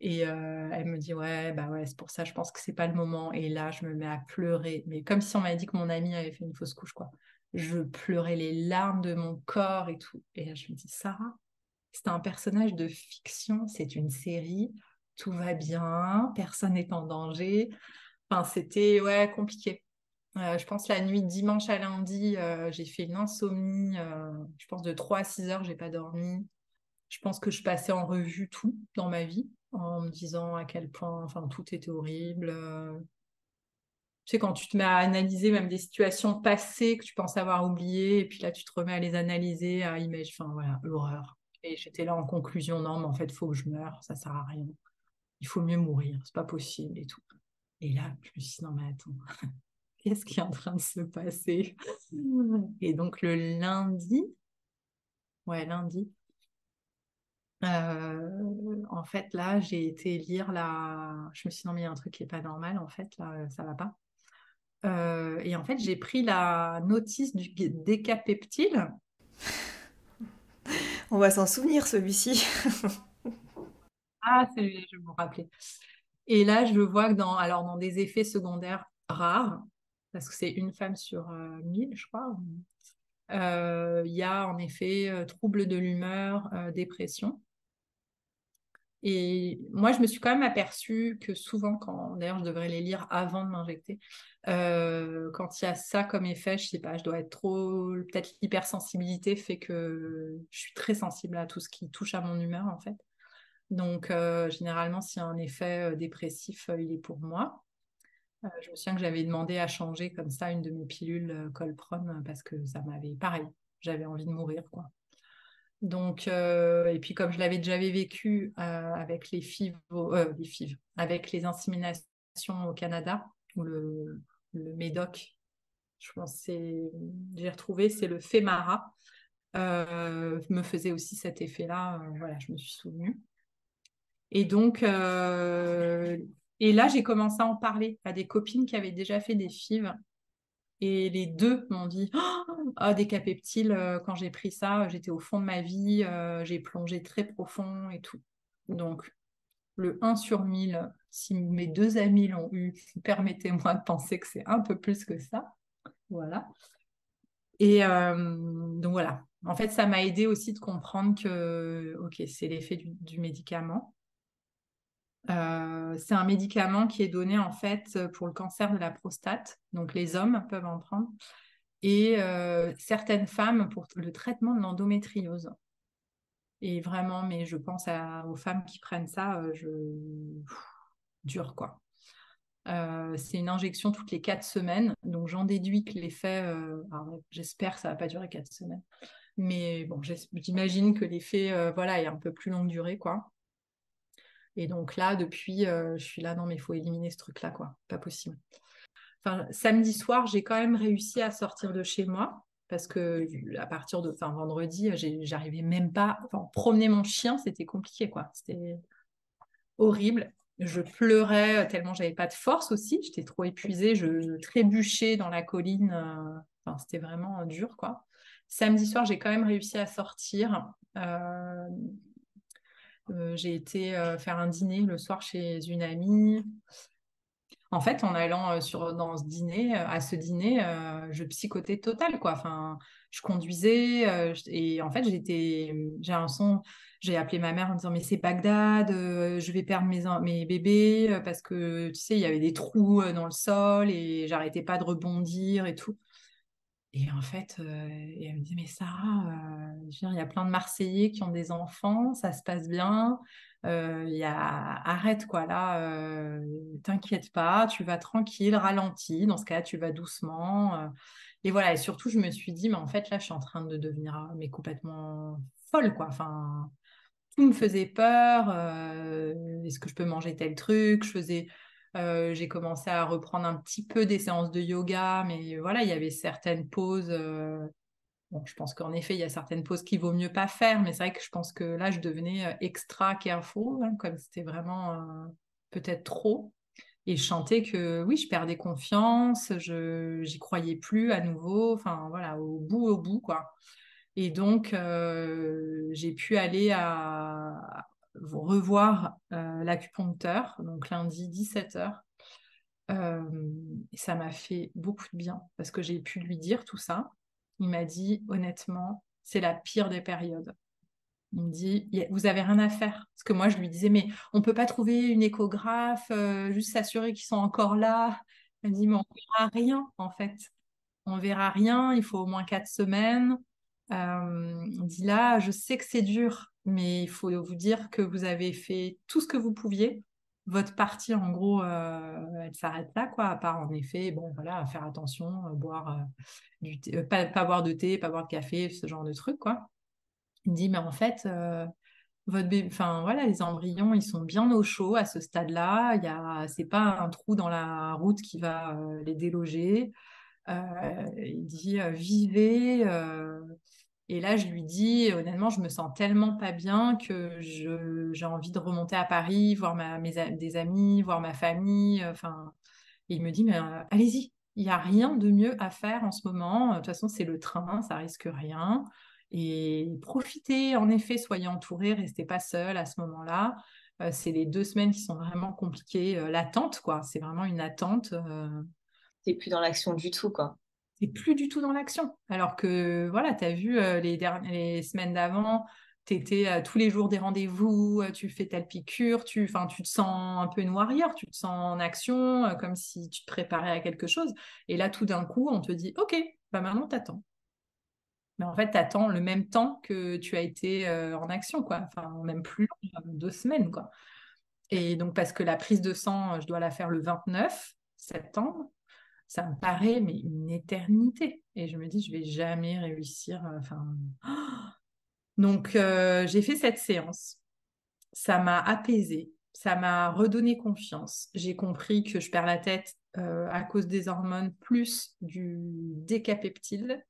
Et euh, elle me dit, ouais, bah ouais, c'est pour ça, je pense que c'est pas le moment. Et là, je me mets à pleurer. Mais comme si on m'avait dit que mon ami avait fait une fausse couche, quoi je pleurais les larmes de mon corps et tout. Et là, je me dis, Sarah, c'est un personnage de fiction, c'est une série, tout va bien, personne n'est en danger. Enfin, c'était compliqué. Euh, je pense la nuit dimanche à lundi, euh, j'ai fait une insomnie. Euh, je pense de 3 à 6 heures, j'ai pas dormi. Je pense que je passais en revue tout dans ma vie en me disant à quel point enfin, tout était horrible tu sais, quand tu te mets à analyser même des situations passées que tu penses avoir oubliées, et puis là, tu te remets à les analyser, à imaginer, enfin voilà, l'horreur. Et j'étais là en conclusion, non, mais en fait, il faut que je meure, ça sert à rien. Il faut mieux mourir, c'est pas possible et tout. Et là, je me suis dit, non, mais attends, qu'est-ce qui est en train de se passer? Et donc, le lundi, ouais, lundi, euh, en fait, là, j'ai été lire la. Je me suis dit, non, mais il y a un truc qui n'est pas normal, en fait, là, ça va pas. Euh, et en fait, j'ai pris la notice du décapeptile. On va s'en souvenir, celui-ci. ah, celui-là, je vais vous rappeler. Et là, je vois que dans, alors, dans des effets secondaires rares, parce que c'est une femme sur euh, mille, je crois, euh, il y a en effet troubles de l'humeur, dépression. Et moi, je me suis quand même aperçue que souvent, quand d'ailleurs, je devrais les lire avant de m'injecter, euh, quand il y a ça comme effet, je sais pas, je dois être trop, peut-être l'hypersensibilité fait que je suis très sensible à tout ce qui touche à mon humeur en fait. Donc, euh, généralement, s'il y a un effet euh, dépressif, il est pour moi. Je me souviens que j'avais demandé à changer comme ça une de mes pilules Colpron parce que ça m'avait, pareil, j'avais envie de mourir quoi. Donc, euh, et puis comme je l'avais déjà vécu euh, avec les FIV, euh, les avec les inséminations au Canada, ou le, Médoc, je pense c'est, j'ai retrouvé, c'est le Femara, me faisait aussi cet effet-là. voilà, je me suis souvenue. Et donc, Et là, j'ai commencé à en parler à des copines qui avaient déjà fait des FIV. Et les deux m'ont dit oh, des capeptiles, euh, quand j'ai pris ça, j'étais au fond de ma vie, euh, j'ai plongé très profond et tout. Donc, le 1 sur 1000, si mes deux amis l'ont eu, permettez-moi de penser que c'est un peu plus que ça. Voilà. Et euh, donc voilà. En fait, ça m'a aidé aussi de comprendre que, ok, c'est l'effet du, médicament. Euh, c'est un médicament qui est donné en fait pour le cancer de la prostate. Donc les hommes peuvent en prendre. Et euh, certaines femmes pour le traitement de l'endométriose. Et vraiment, mais je pense aux femmes qui prennent ça, je... dur quoi. Euh, c'est une injection toutes les quatre semaines. Donc, j'en déduis que l'effet, euh, j'espère que ça va pas durer quatre semaines. Mais bon, j'imagine que l'effet, euh, voilà, est un peu plus longue durée, quoi. Et donc là, depuis, je suis là, non, mais il faut éliminer ce truc-là, quoi. Pas possible. Samedi soir, j'ai quand même réussi à sortir de chez moi parce que à partir de fin vendredi, j'arrivais même pas. Enfin, promener mon chien, c'était compliqué, quoi. C'était horrible. Je pleurais tellement j'avais pas de force aussi. J'étais trop épuisée. Je, trébuchais dans la colline. Euh, enfin, c'était vraiment dur, quoi. Samedi soir, j'ai quand même réussi à sortir. Euh, euh, j'ai été faire un dîner le soir chez une amie. En fait, en allant sur, dans ce dîner, à ce dîner, je psychotais total, quoi. Je conduisais et en fait, j'étais, j'ai un son j'ai appelé ma mère en disant mais c'est Bagdad, euh, je vais perdre mes, mes bébés euh, parce que tu sais il y avait des trous euh, dans le sol et j'arrêtais pas de rebondir et tout. Et en fait, elle me dit mais Sarah, il y a plein de Marseillais qui ont des enfants, ça se passe bien. Il y a arrête quoi là, t'inquiète pas, tu vas tranquille, ralentis. Dans ce cas-là, tu vas doucement. et voilà. Et surtout, je me suis dit mais en fait là, je suis en train de devenir mais complètement folle quoi. Enfin, tout me faisait peur. Euh, est-ce que je peux manger tel truc? Je faisais, euh, j'ai commencé à reprendre un petit peu des séances de yoga, mais voilà, il y avait certaines pauses. Euh, je pense qu'en effet, il y a certaines pauses qu'il vaut mieux pas faire, mais c'est vrai que je pense que là, je devenais extra careful, hein, comme c'était vraiment peut-être trop. Et je chantais que oui, je perdais confiance, je j'y croyais plus à nouveau. Enfin voilà, au bout, au bout quoi. Et donc, euh, j'ai pu aller à, revoir euh, l'acupuncteur, donc lundi 17h. Euh, ça m'a fait beaucoup de bien parce que j'ai pu lui dire tout ça. Il m'a dit, honnêtement, c'est la pire des périodes. Il me dit, vous avez rien à faire. Parce que moi, je lui disais, mais on peut pas trouver une échographe, juste s'assurer qu'ils sont encore là. Il me dit, mais on verra rien, en fait. On verra rien, il faut au moins quatre semaines. Euh, dit là, je sais que c'est dur, mais il faut vous dire que vous avez fait tout ce que vous pouviez. Votre partie, en gros, euh, elle s'arrête là, quoi. À part, en effet, bon, voilà, faire attention, euh, boire du pas, boire de thé, pas boire de café, ce genre de trucs, quoi. Il dit, mais en fait, votre bébé, enfin voilà, les embryons, ils sont bien au chaud à ce stade-là. Il y a, c'est pas un trou dans la route qui va les déloger. il dit, vivez et là, je lui dis, honnêtement, je me sens tellement pas bien que j'ai envie de remonter à Paris, voir mes, des amis, voir ma famille. Enfin, et il me dit, mais euh, allez-y, il n'y a rien de mieux à faire en ce moment. De toute façon, c'est le train, ça risque rien. Et profitez, en effet, soyez entourés, restez pas seuls à ce moment-là. Euh, c'est les deux semaines qui sont vraiment compliquées. Euh, l'attente, quoi. C'est vraiment une attente. T'es plus dans l'action du tout, quoi plus du tout dans l'action. Alors que, voilà, tu as vu euh, les, dernières, semaines d'avant, tu étais euh, tous les jours des rendez-vous, euh, tu fais telle piqûre, tu, tu te sens un peu warrior, tu te sens en action, comme si tu te préparais à quelque chose. Et là, tout d'un coup, on te dit, OK, bah maintenant, t'attends. Mais en fait, t'attends le même temps que tu as été en action, quoi. Enfin, même plus deux semaines, quoi. Et donc, parce que la prise de sang, je dois la faire le 29 septembre ça me paraît mais une éternité. Et je me dis, je vais jamais réussir. Euh, enfin, donc euh, j'ai fait cette séance. Ça m'a apaisé, ça m'a redonné confiance. J'ai compris que je perds la tête euh, à cause des hormones plus du décapeptile.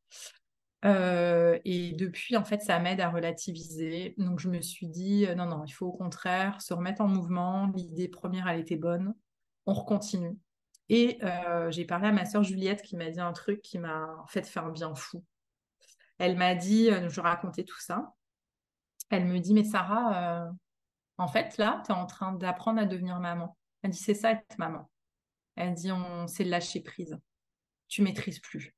et depuis, en fait, ça m'aide à relativiser. Donc, je me suis dit, non, non, il faut au contraire se remettre en mouvement. L'idée première, elle était bonne. on recontinue. Et euh, j'ai parlé à ma sœur Juliette qui m'a dit un truc qui m'a fait faire un bien fou. Elle m'a dit, euh, je racontais tout ça. Elle me dit, mais Sarah, euh, en fait, là, tu es en train d'apprendre à devenir maman. Elle dit, c'est ça être maman. Elle dit, on c'est lâcher prise. Tu maîtrises plus.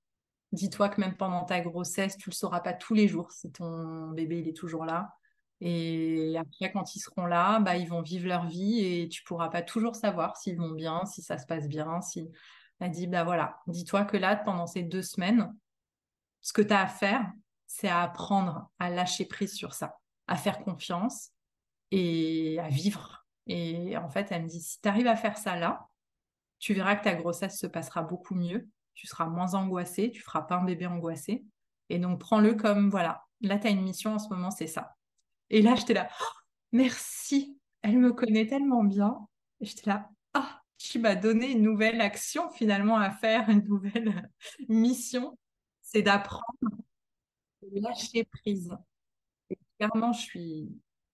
Dis-toi que même pendant ta grossesse, tu le sauras pas tous les jours si ton bébé il est toujours là. Et après, quand ils seront là, bah, ils vont vivre leur vie et tu pourras pas toujours savoir s'ils vont bien, si ça se passe bien. Si... Elle dit, bah voilà, dis-toi que là, pendant ces deux semaines, ce que tu as à faire, c'est à apprendre à lâcher prise sur ça, à faire confiance et à vivre. Et en fait, elle me dit, si tu arrives à faire ça là, tu verras que ta grossesse se passera beaucoup mieux, tu seras moins angoissée, tu feras pas un bébé angoissé. Et donc, prends-le comme, voilà, là, tu as une mission en ce moment, c'est ça. Et là, j'étais là, oh, merci, elle me connaît tellement bien. Et j'étais là, ah, tu m'as donné une nouvelle action finalement à faire, une nouvelle mission, c'est d'apprendre à lâcher prise. Et clairement, je suis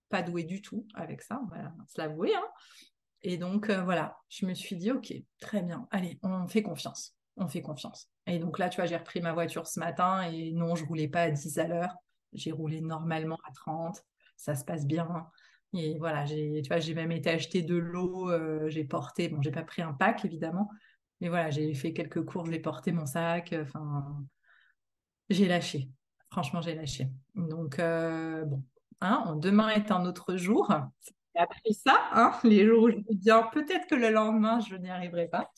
pas douée du tout avec ça, on va se l'avouer. Hein. Et donc, euh, voilà, je me suis dit, OK, très bien, allez, on fait confiance. On fait confiance. Et donc là, tu vois, j'ai repris ma voiture ce matin et non, je roulais pas à 10 à l'heure. J'ai roulé normalement à 30 ça se passe bien. Et voilà, j'ai, tu j'ai même été acheter de l'eau, euh, j'ai porté, bon, j'ai pas pris un pack évidemment, mais voilà, j'ai fait quelques cours, j'ai porté mon sac, enfin, j'ai lâché. Franchement, j'ai lâché. Donc, euh, bon, hein, demain est un autre jour. J'ai ça, hein, les jours où je me dis, peut-être que le lendemain, je n'y arriverai pas.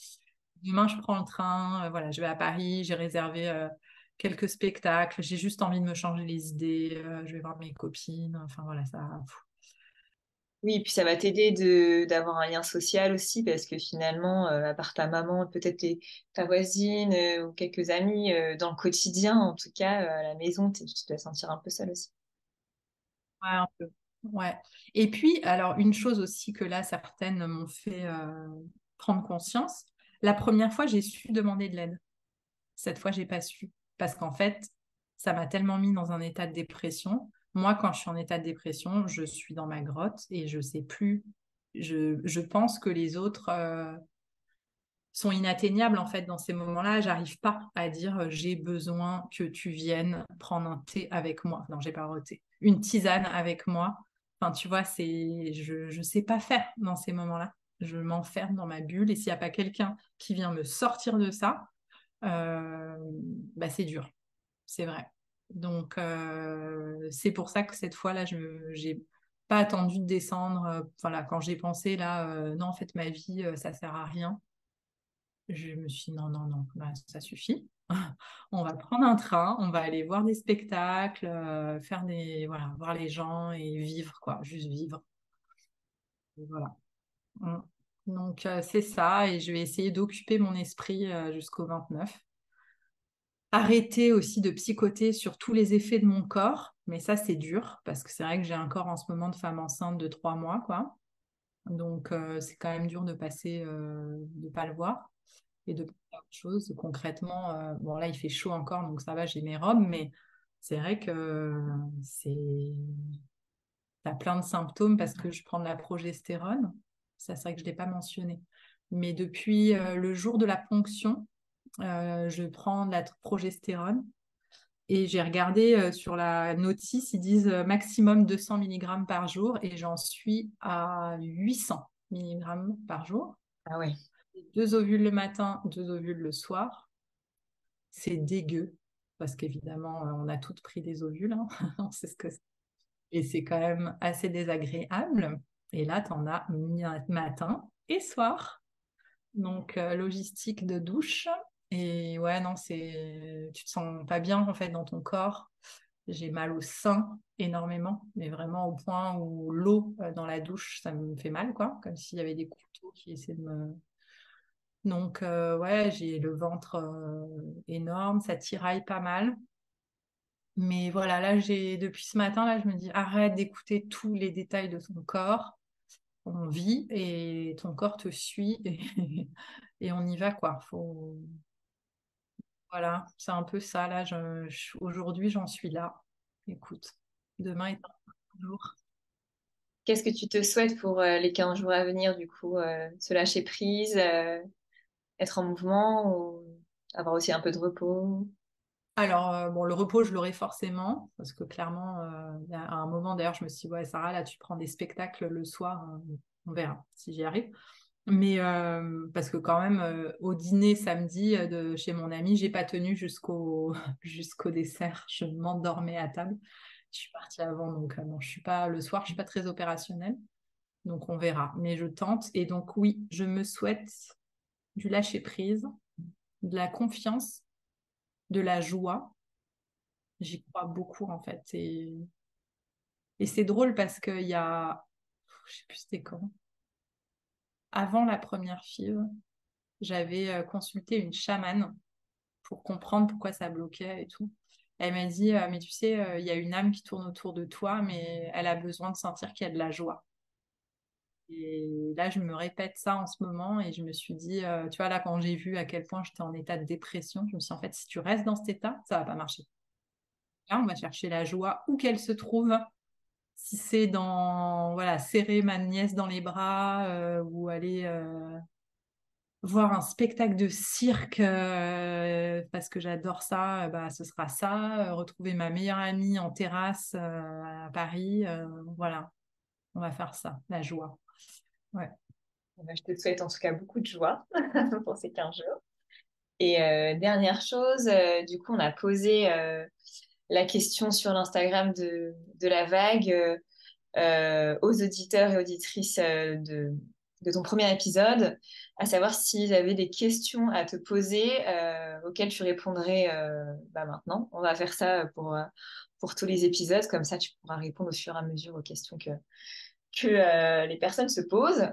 Demain, je prends le train, euh, voilà, je vais à Paris, j'ai réservé quelques spectacles. J'ai juste envie de me changer les idées. Euh, je vais voir mes copines. Enfin voilà, ça. Oui, puis ça va t'aider d'avoir un lien social aussi, parce que finalement, euh, à part ta maman, peut-être ta voisine euh, ou quelques amis, dans le quotidien, en tout cas, à la maison, tu dois sentir un peu seule aussi. Ouais, un peu. Ouais. Et puis, alors, une chose aussi que là, certaines m'ont fait prendre conscience, la première fois, j'ai su demander de l'aide. Cette fois, j'ai pas su parce qu'en fait, ça m'a tellement mis dans un état de dépression. Moi, quand je suis en état de dépression, je suis dans ma grotte et je sais plus. Je, pense que les autres euh, sont inatteignables en fait dans ces moments-là. J'arrive pas à dire euh, j'ai besoin que tu viennes prendre un thé avec moi. Non, j'ai pas le thé. Une tisane avec moi. Enfin, tu vois, c'est je je sais pas faire dans ces moments-là. Je m'enferme dans ma bulle et s'il n'y a pas quelqu'un qui vient me sortir de ça, bah, c'est dur, c'est vrai. Donc, euh, c'est pour ça que cette fois-là, je n'ai pas attendu de descendre. Euh, voilà, quand j'ai pensé, là, non, en fait, ma vie, ça sert à rien. Je me suis dit, non, non, non, bah, ça suffit. on va prendre un train, on va aller voir des spectacles, faire des, voilà, voir les gens et vivre, quoi, juste vivre. voilà. Mm. Donc euh, c'est ça, et je vais essayer d'occuper mon esprit euh, jusqu'au 29. Arrêter aussi de psychoter sur tous les effets de mon corps, mais ça c'est dur, parce que c'est vrai que j'ai un corps en ce moment de femme enceinte de trois mois, quoi. Donc euh, c'est quand même dur de passer, de ne pas le voir et de faire autre chose. Concrètement, bon là il fait chaud encore, donc ça va, j'ai mes robes, mais c'est vrai que c'est... T'as plein de symptômes parce que je prends de la progestérone. Ça, c'est vrai que je ne l'ai pas mentionné. Mais depuis euh, le jour de la ponction, euh, je prends de la progestérone. Et j'ai regardé euh, sur la notice, ils disent maximum 200 mg par jour et j'en suis à 800 mg par jour. Ah ouais. Deux ovules le matin, deux ovules le soir. C'est dégueu parce qu'évidemment, on a toutes pris des ovules, hein. on sait ce que c'est. Et c'est quand même assez désagréable. Et là, tu en as matin et soir. Donc, euh, logistique de douche. Et ouais, non, c'est, tu te sens pas bien en fait dans ton corps. J'ai mal au sein énormément, mais vraiment au point où l'eau euh, dans la douche, ça me fait mal, quoi, comme s'il y avait des couteaux qui essaient de me. Donc, euh, ouais, j'ai le ventre énorme, ça tiraille pas mal. Mais voilà, là, j'ai depuis ce matin, là, je me dis arrête d'écouter tous les détails de ton corps on vit et ton corps te suit et, on y va quoi. Faut... Voilà, c'est un peu ça là. Aujourd'hui, j'en suis là. Écoute, demain est un jour. Qu'est-ce que tu te souhaites pour les 15 jours à venir, du coup, se lâcher prise, être en mouvement ou avoir aussi un peu de repos? Alors, bon, le repos, je l'aurai forcément, parce que clairement, à un moment, d'ailleurs, je me suis dit, ouais, Sarah, là, tu prends des spectacles le soir, on verra si j'y arrive. Mais parce que quand même, au dîner samedi chez mon ami, j'ai pas tenu jusqu'au dessert. Je m'endormais à table. Je suis partie avant, donc pas le soir, je suis pas très opérationnelle. Donc on verra. Mais je tente. Et donc oui, je me souhaite du lâcher prise, de la confiance, de la joie. J'y crois beaucoup en fait. Et, c'est drôle parce qu'il y a, je sais plus c'était quand, avant la première FIV, j'avais euh, consulté une chamane pour comprendre pourquoi ça bloquait et tout. Elle m'a dit, euh, mais tu sais, euh, il y a une âme qui tourne autour de toi, mais elle a besoin de sentir qu'il y a de la joie. Et là, je me répète ça en ce moment et je me suis dit, tu vois, là, quand j'ai vu à quel point j'étais en état de dépression, je me suis dit, en fait, si tu restes dans cet état, ça va pas marcher. Là, on va chercher la joie où qu'elle se trouve. Si c'est dans, voilà, serrer ma nièce dans les bras ou aller voir un spectacle de cirque euh, parce que j'adore ça, euh, bah, ce sera ça. Euh, retrouver ma meilleure amie en terrasse à Paris, voilà, on va faire ça, la joie. Ouais. Bah, je te souhaite en tout cas beaucoup de joie pour ces 15 jours. Et dernière chose, du coup, on a posé la question sur l'Instagram de, de, la vague aux auditeurs et auditrices de, de ton premier épisode, à savoir s'ils avaient des questions à te poser euh, auxquelles tu répondrais euh, bah maintenant. On va faire ça pour, euh, pour tous les épisodes, comme ça tu pourras répondre au fur et à mesure aux questions que, que les personnes se posent.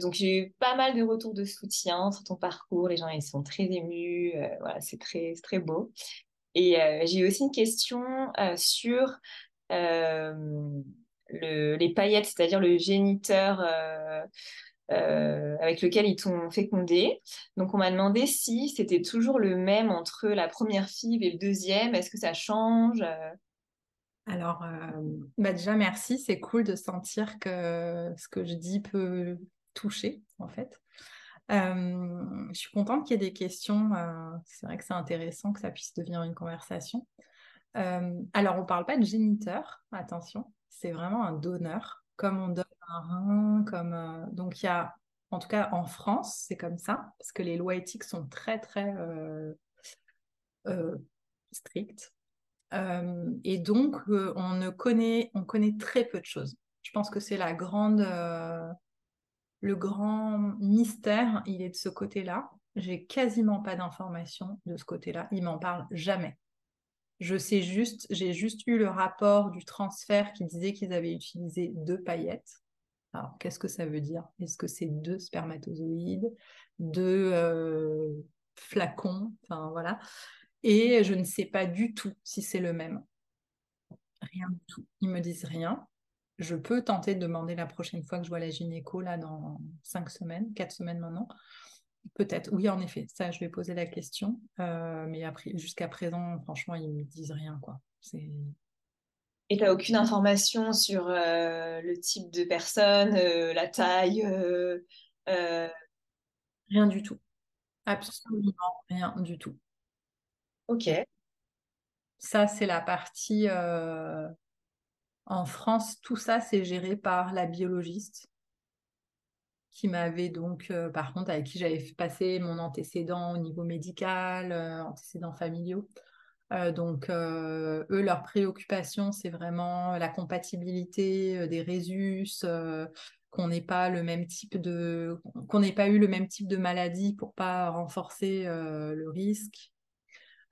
donc j'ai eu pas mal de retours de soutien sur ton parcours, les gens ils sont très émus, voilà c'est très très beau. Et j'ai eu aussi une question sur les paillettes, c'est-à-dire le géniteur euh, euh, avec lequel ils t'ont fécondé. Donc on m'a demandé si c'était toujours le même entre la première FIV et le deuxième. Est-ce que ça change euh? Alors, bah déjà merci, c'est cool de sentir que ce que je dis peut toucher en fait. je suis contente qu'il y ait des questions. c'est vrai que c'est intéressant que ça puisse devenir une conversation. alors, on ne parle pas de géniteur, attention c'est vraiment un donneur, comme on donne un rein, comme euh, donc il y a, en tout cas en France, c'est comme ça, parce que les lois éthiques sont très très euh, euh, et donc on ne connaît, on connaît très peu de choses. Je pense que c'est la grande, le grand mystère, il est de ce côté-là. J'ai quasiment pas d'informations de ce côté-là. Il m'en parle jamais. Je sais juste, j'ai juste eu le rapport du transfert qui disait qu'ils avaient utilisé deux paillettes. Alors, qu'est-ce que ça veut dire? Est-ce que c'est deux spermatozoïdes, deux euh, flacons? Enfin, voilà. Et je ne sais pas du tout si c'est le même. Rien du tout. Ils me disent rien. Je peux tenter de demander la prochaine fois que je vois la gynéco, là, dans cinq semaines, quatre semaines maintenant. Peut-être, oui, en effet, ça, je vais poser la question. Euh, mais après, jusqu'à présent, franchement, ils me disent rien, quoi. Et tu n'as aucune information sur euh, le type de personne, euh, la taille Rien du tout. Absolument rien du tout. Ok. Ça, c'est la partie. En France, tout ça, c'est géré par la biologiste qui m'avait donc, euh, par contre, avec qui j'avais passé mon antécédent au niveau médical, euh, antécédents familiaux. Euh, donc, eux, leur préoccupation, c'est vraiment la compatibilité des résus, qu'on n'ait pas le même type de, qu'on n'ait pas eu le même type de maladie pour pas renforcer le risque.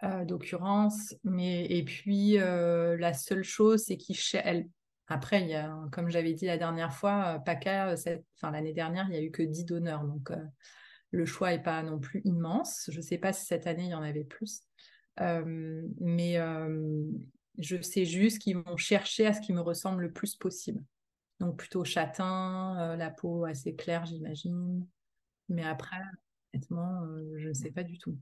D'occurrence, mais et puis la seule chose, c'est qu'ils après, il y a, comme j'avais dit la dernière fois, euh, PACA, euh, enfin, l'année dernière, il n'y a eu que 10 donneurs. Donc, euh, le choix n'est pas non plus immense. Je ne sais pas si cette année, il y en avait plus. mais je sais juste qu'ils vont chercher à ce qui me ressemble le plus possible. Donc, plutôt châtain, la peau assez claire, j'imagine. Mais après, honnêtement, je ne sais pas du tout.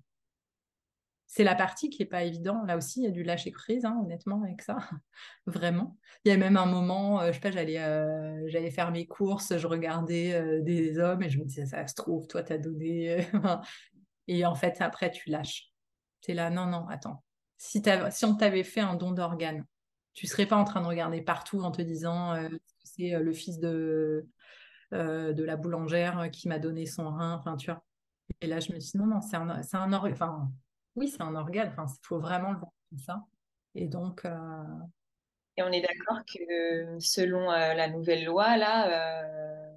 C'est la partie qui est pas évidente. Là aussi, il y a du lâcher prise, hein, honnêtement, avec ça. Vraiment. Il y a même un moment, euh, je sais pas, j'allais, euh, j'allais faire mes courses, je regardais euh, des hommes et je me disais, ça se trouve, toi, t'as donné. et en fait, après, tu lâches. es là, non, non, attends. Si, si on t'avait fait un don d'organes, tu serais pas en train de regarder partout en te disant, c'est le fils de, de la boulangère qui m'a donné son rein. Tu vois. Et là, je me suis dit, non, non, c'est un, c'est un oui, c'est un organe. Enfin, il faut vraiment le voir comme ça. Et donc. Euh, Et on est d'accord que selon euh, la nouvelle loi, là, euh,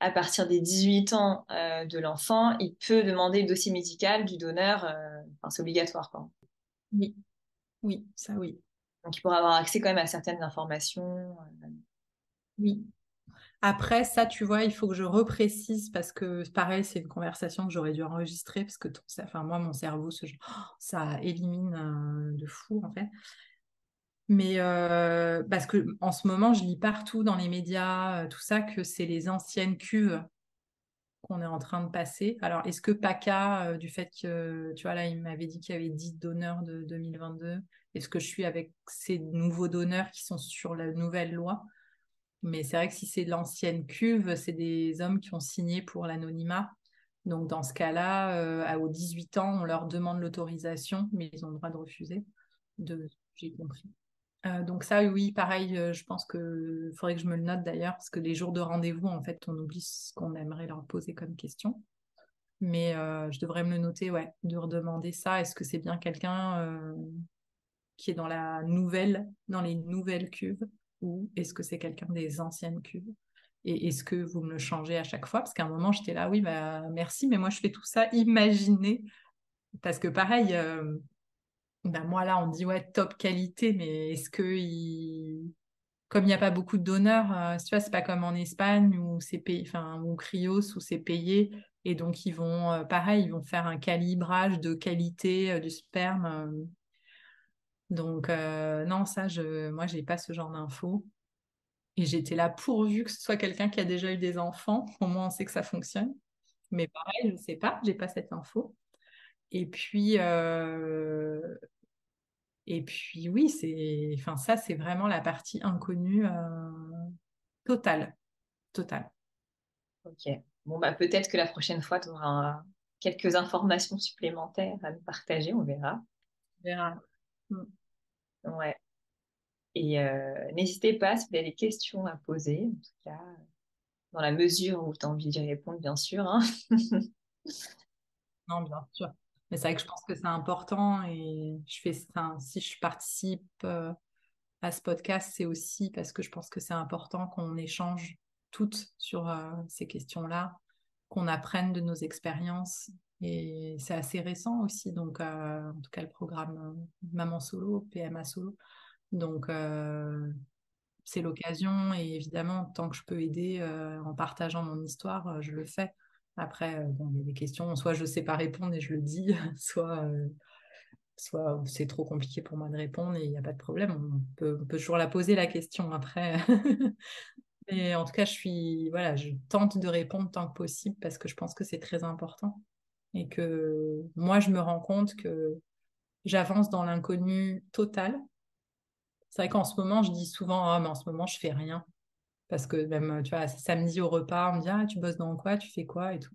à partir des 18 ans de l'enfant, il peut demander le dossier médical du donneur. Enfin, c'est obligatoire, quoi. Oui, oui, ça oui. Donc, il pourra avoir accès quand même à certaines informations. Oui, après, ça, tu vois, il faut que je reprécise parce que pareil, c'est une conversation que j'aurais dû enregistrer parce que enfin, moi, mon cerveau, ça élimine euh, de fou, en fait. Mais euh, parce que en ce moment, je lis partout dans les médias, euh, tout ça, que c'est les anciennes cuves qu'on est en train de passer. Alors, est-ce que PACA, du fait que, tu vois, là, il m'avait dit qu'il y avait 10 donneurs de 2022, est-ce que je suis avec ces nouveaux donneurs qui sont sur la nouvelle loi? Mais c'est vrai que si c'est de l'ancienne cuve, c'est des hommes qui ont signé pour l'anonymat. Donc dans ce cas-là, euh, aux 18 ans, on leur demande l'autorisation, mais ils ont le droit de refuser. De... J'ai compris. Euh, donc ça, oui, pareil, euh, je pense que faudrait que je me le note d'ailleurs, parce que les jours de rendez-vous, en fait, on oublie ce qu'on aimerait leur poser comme question. Mais je devrais me le noter, ouais, de redemander ça. Est-ce que c'est bien quelqu'un qui est dans la nouvelle, dans les nouvelles cuves? Ou est-ce que c'est quelqu'un des anciennes cuves Et est-ce que vous me le changez à chaque fois? Parce qu'à un moment, j'étais là, oui, bah, merci, mais moi, je fais tout ça, imaginez. Parce que pareil, euh, bah, moi, là, on dit, ouais, top qualité, mais est-ce que comme il n'y a pas beaucoup de donneurs, euh, tu vois, c'est pas comme en Espagne où c'est payé, enfin, ou Cryos où c'est payé, et donc ils vont, euh, pareil, ils vont faire un calibrage de qualité du sperme donc, euh, non, ça, je, moi, j'ai pas ce genre d'infos. Et j'étais là pourvu que ce soit quelqu'un qui a déjà eu des enfants. Au moins, on sait que ça fonctionne. Mais pareil, je ne sais pas, j'ai pas cette info. Et puis, euh, et puis oui, c'est, enfin, ça, c'est vraiment la partie inconnue euh, totale. Totale. Ok. Bon, bah, peut-être que la prochaine fois, tu auras quelques informations supplémentaires à nous partager, on verra. On verra. Mm. Ouais. Et euh, n'hésitez pas si vous avez des questions à poser, en tout cas, dans la mesure où tu as envie d'y répondre, bien sûr. Hein. non, bien sûr. Mais c'est vrai que je pense que c'est important et je fais ça. Si je participe euh, à ce podcast, c'est aussi parce que je pense que c'est important qu'on échange toutes sur euh, ces questions-là, qu'on apprenne de nos expériences et c'est assez récent aussi, donc euh, en tout cas le programme euh, Maman Solo, PMA Solo. Donc euh, c'est l'occasion et évidemment, tant que je peux aider en partageant mon histoire, je le fais. Après, bon, il y a des questions, soit je ne sais pas répondre et je le dis, soit, soit c'est trop compliqué pour moi de répondre et il n'y a pas de problème. On peut, on peut toujours la poser la question après. Et en tout cas, je suis, voilà, je tente de répondre tant que possible parce que je pense que c'est très important et que moi, je me rends compte que j'avance dans l'inconnu total. C'est vrai qu'en ce moment, je dis souvent, ah, mais en ce moment, je fais rien. Parce que même, tu vois, samedi au repas, on me dit, ah, tu bosses dans quoi, tu fais quoi? Et tout.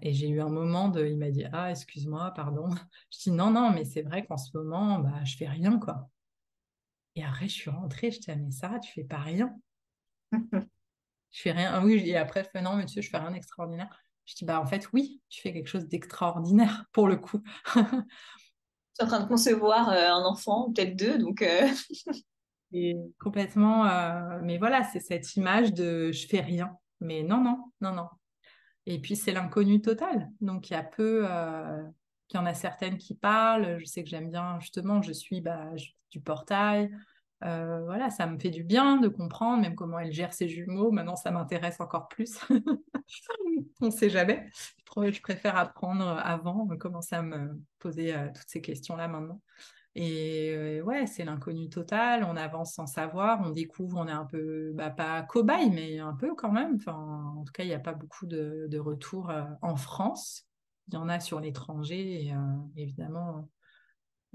Et, j'ai eu un moment de, il m'a dit, ah, excuse-moi, pardon. Je dis, non, non, mais c'est vrai qu'en ce moment, bah, je fais rien, quoi. Et après, je suis rentrée, je dis, ah, mais ça, tu fais pas rien. je fais rien. Ah oui, et après, je fais, non, monsieur, je fais rien d'extraordinaire. Je dis, bah en fait, oui, tu fais quelque chose d'extraordinaire pour le coup. tu es en train de concevoir euh, un enfant, peut-être deux, donc. Euh. Et complètement. Euh, mais voilà, c'est cette image de je fais rien. Mais non, non, non, non. Et puis c'est l'inconnu total. Donc il y a peu. il y en a certaines qui parlent. Je sais que j'aime bien, justement, je suis bah, du portail. Voilà, ça me fait du bien de comprendre même comment elle gère ses jumeaux. Maintenant, ça m'intéresse encore plus. on ne sait jamais. Je préfère apprendre avant, commencer à me poser euh, toutes ces questions-là maintenant. Et euh, ouais, c'est l'inconnu total. On avance sans savoir, on découvre, on est un peu, bah, pas cobaye, mais un peu quand même. Enfin, en tout cas, il n'y a pas beaucoup de, retours euh, en France. Il y en a sur l'étranger. Évidemment,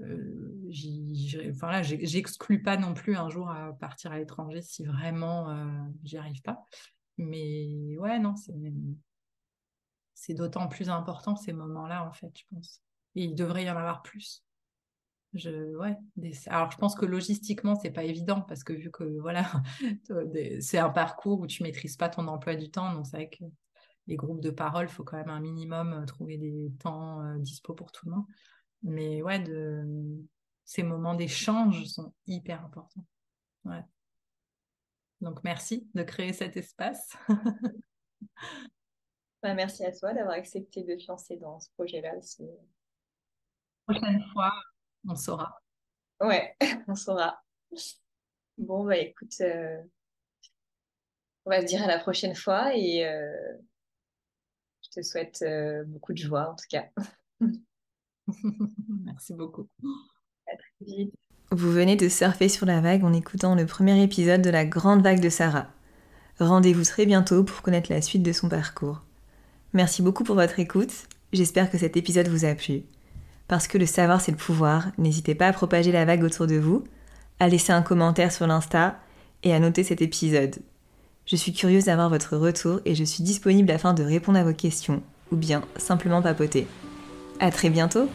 enfin là, j'exclus pas non plus un jour à partir à l'étranger si vraiment j'y arrive pas. Mais ouais, non, c'est c'est d'autant plus important ces moments-là, en fait, je pense. Et il devrait y en avoir plus. Je, ouais, alors je pense que logistiquement, c'est pas évident parce que vu que voilà, c'est un parcours où tu maîtrises pas ton emploi du temps, donc c'est vrai que les groupes de parole, il faut quand même un minimum trouver des temps euh, dispo pour tout le monde. Mais ouais, de... ces moments d'échange sont hyper importants. Ouais. Donc merci de créer cet espace. Bah, merci à toi d'avoir accepté de te lancer dans ce projet-là aussi. Prochaine fois, on saura. Ouais, on saura. Bon, bah écoute, euh, on va se dire à la prochaine fois et euh, je te souhaite euh, beaucoup de joie en tout cas. Merci beaucoup. À très vite. Vous venez de surfer sur la vague en écoutant le premier épisode de la grande vague de Sarah. Rendez-vous très bientôt pour connaître la suite de son parcours. Merci beaucoup pour votre écoute. J'espère que cet épisode vous a plu. Parce que le savoir, c'est le pouvoir, n'hésitez pas à propager la vague autour de vous, à laisser un commentaire sur l'Insta et à noter cet épisode. Je suis curieuse d'avoir votre retour et je suis disponible afin de répondre à vos questions ou bien simplement papoter. À très bientôt.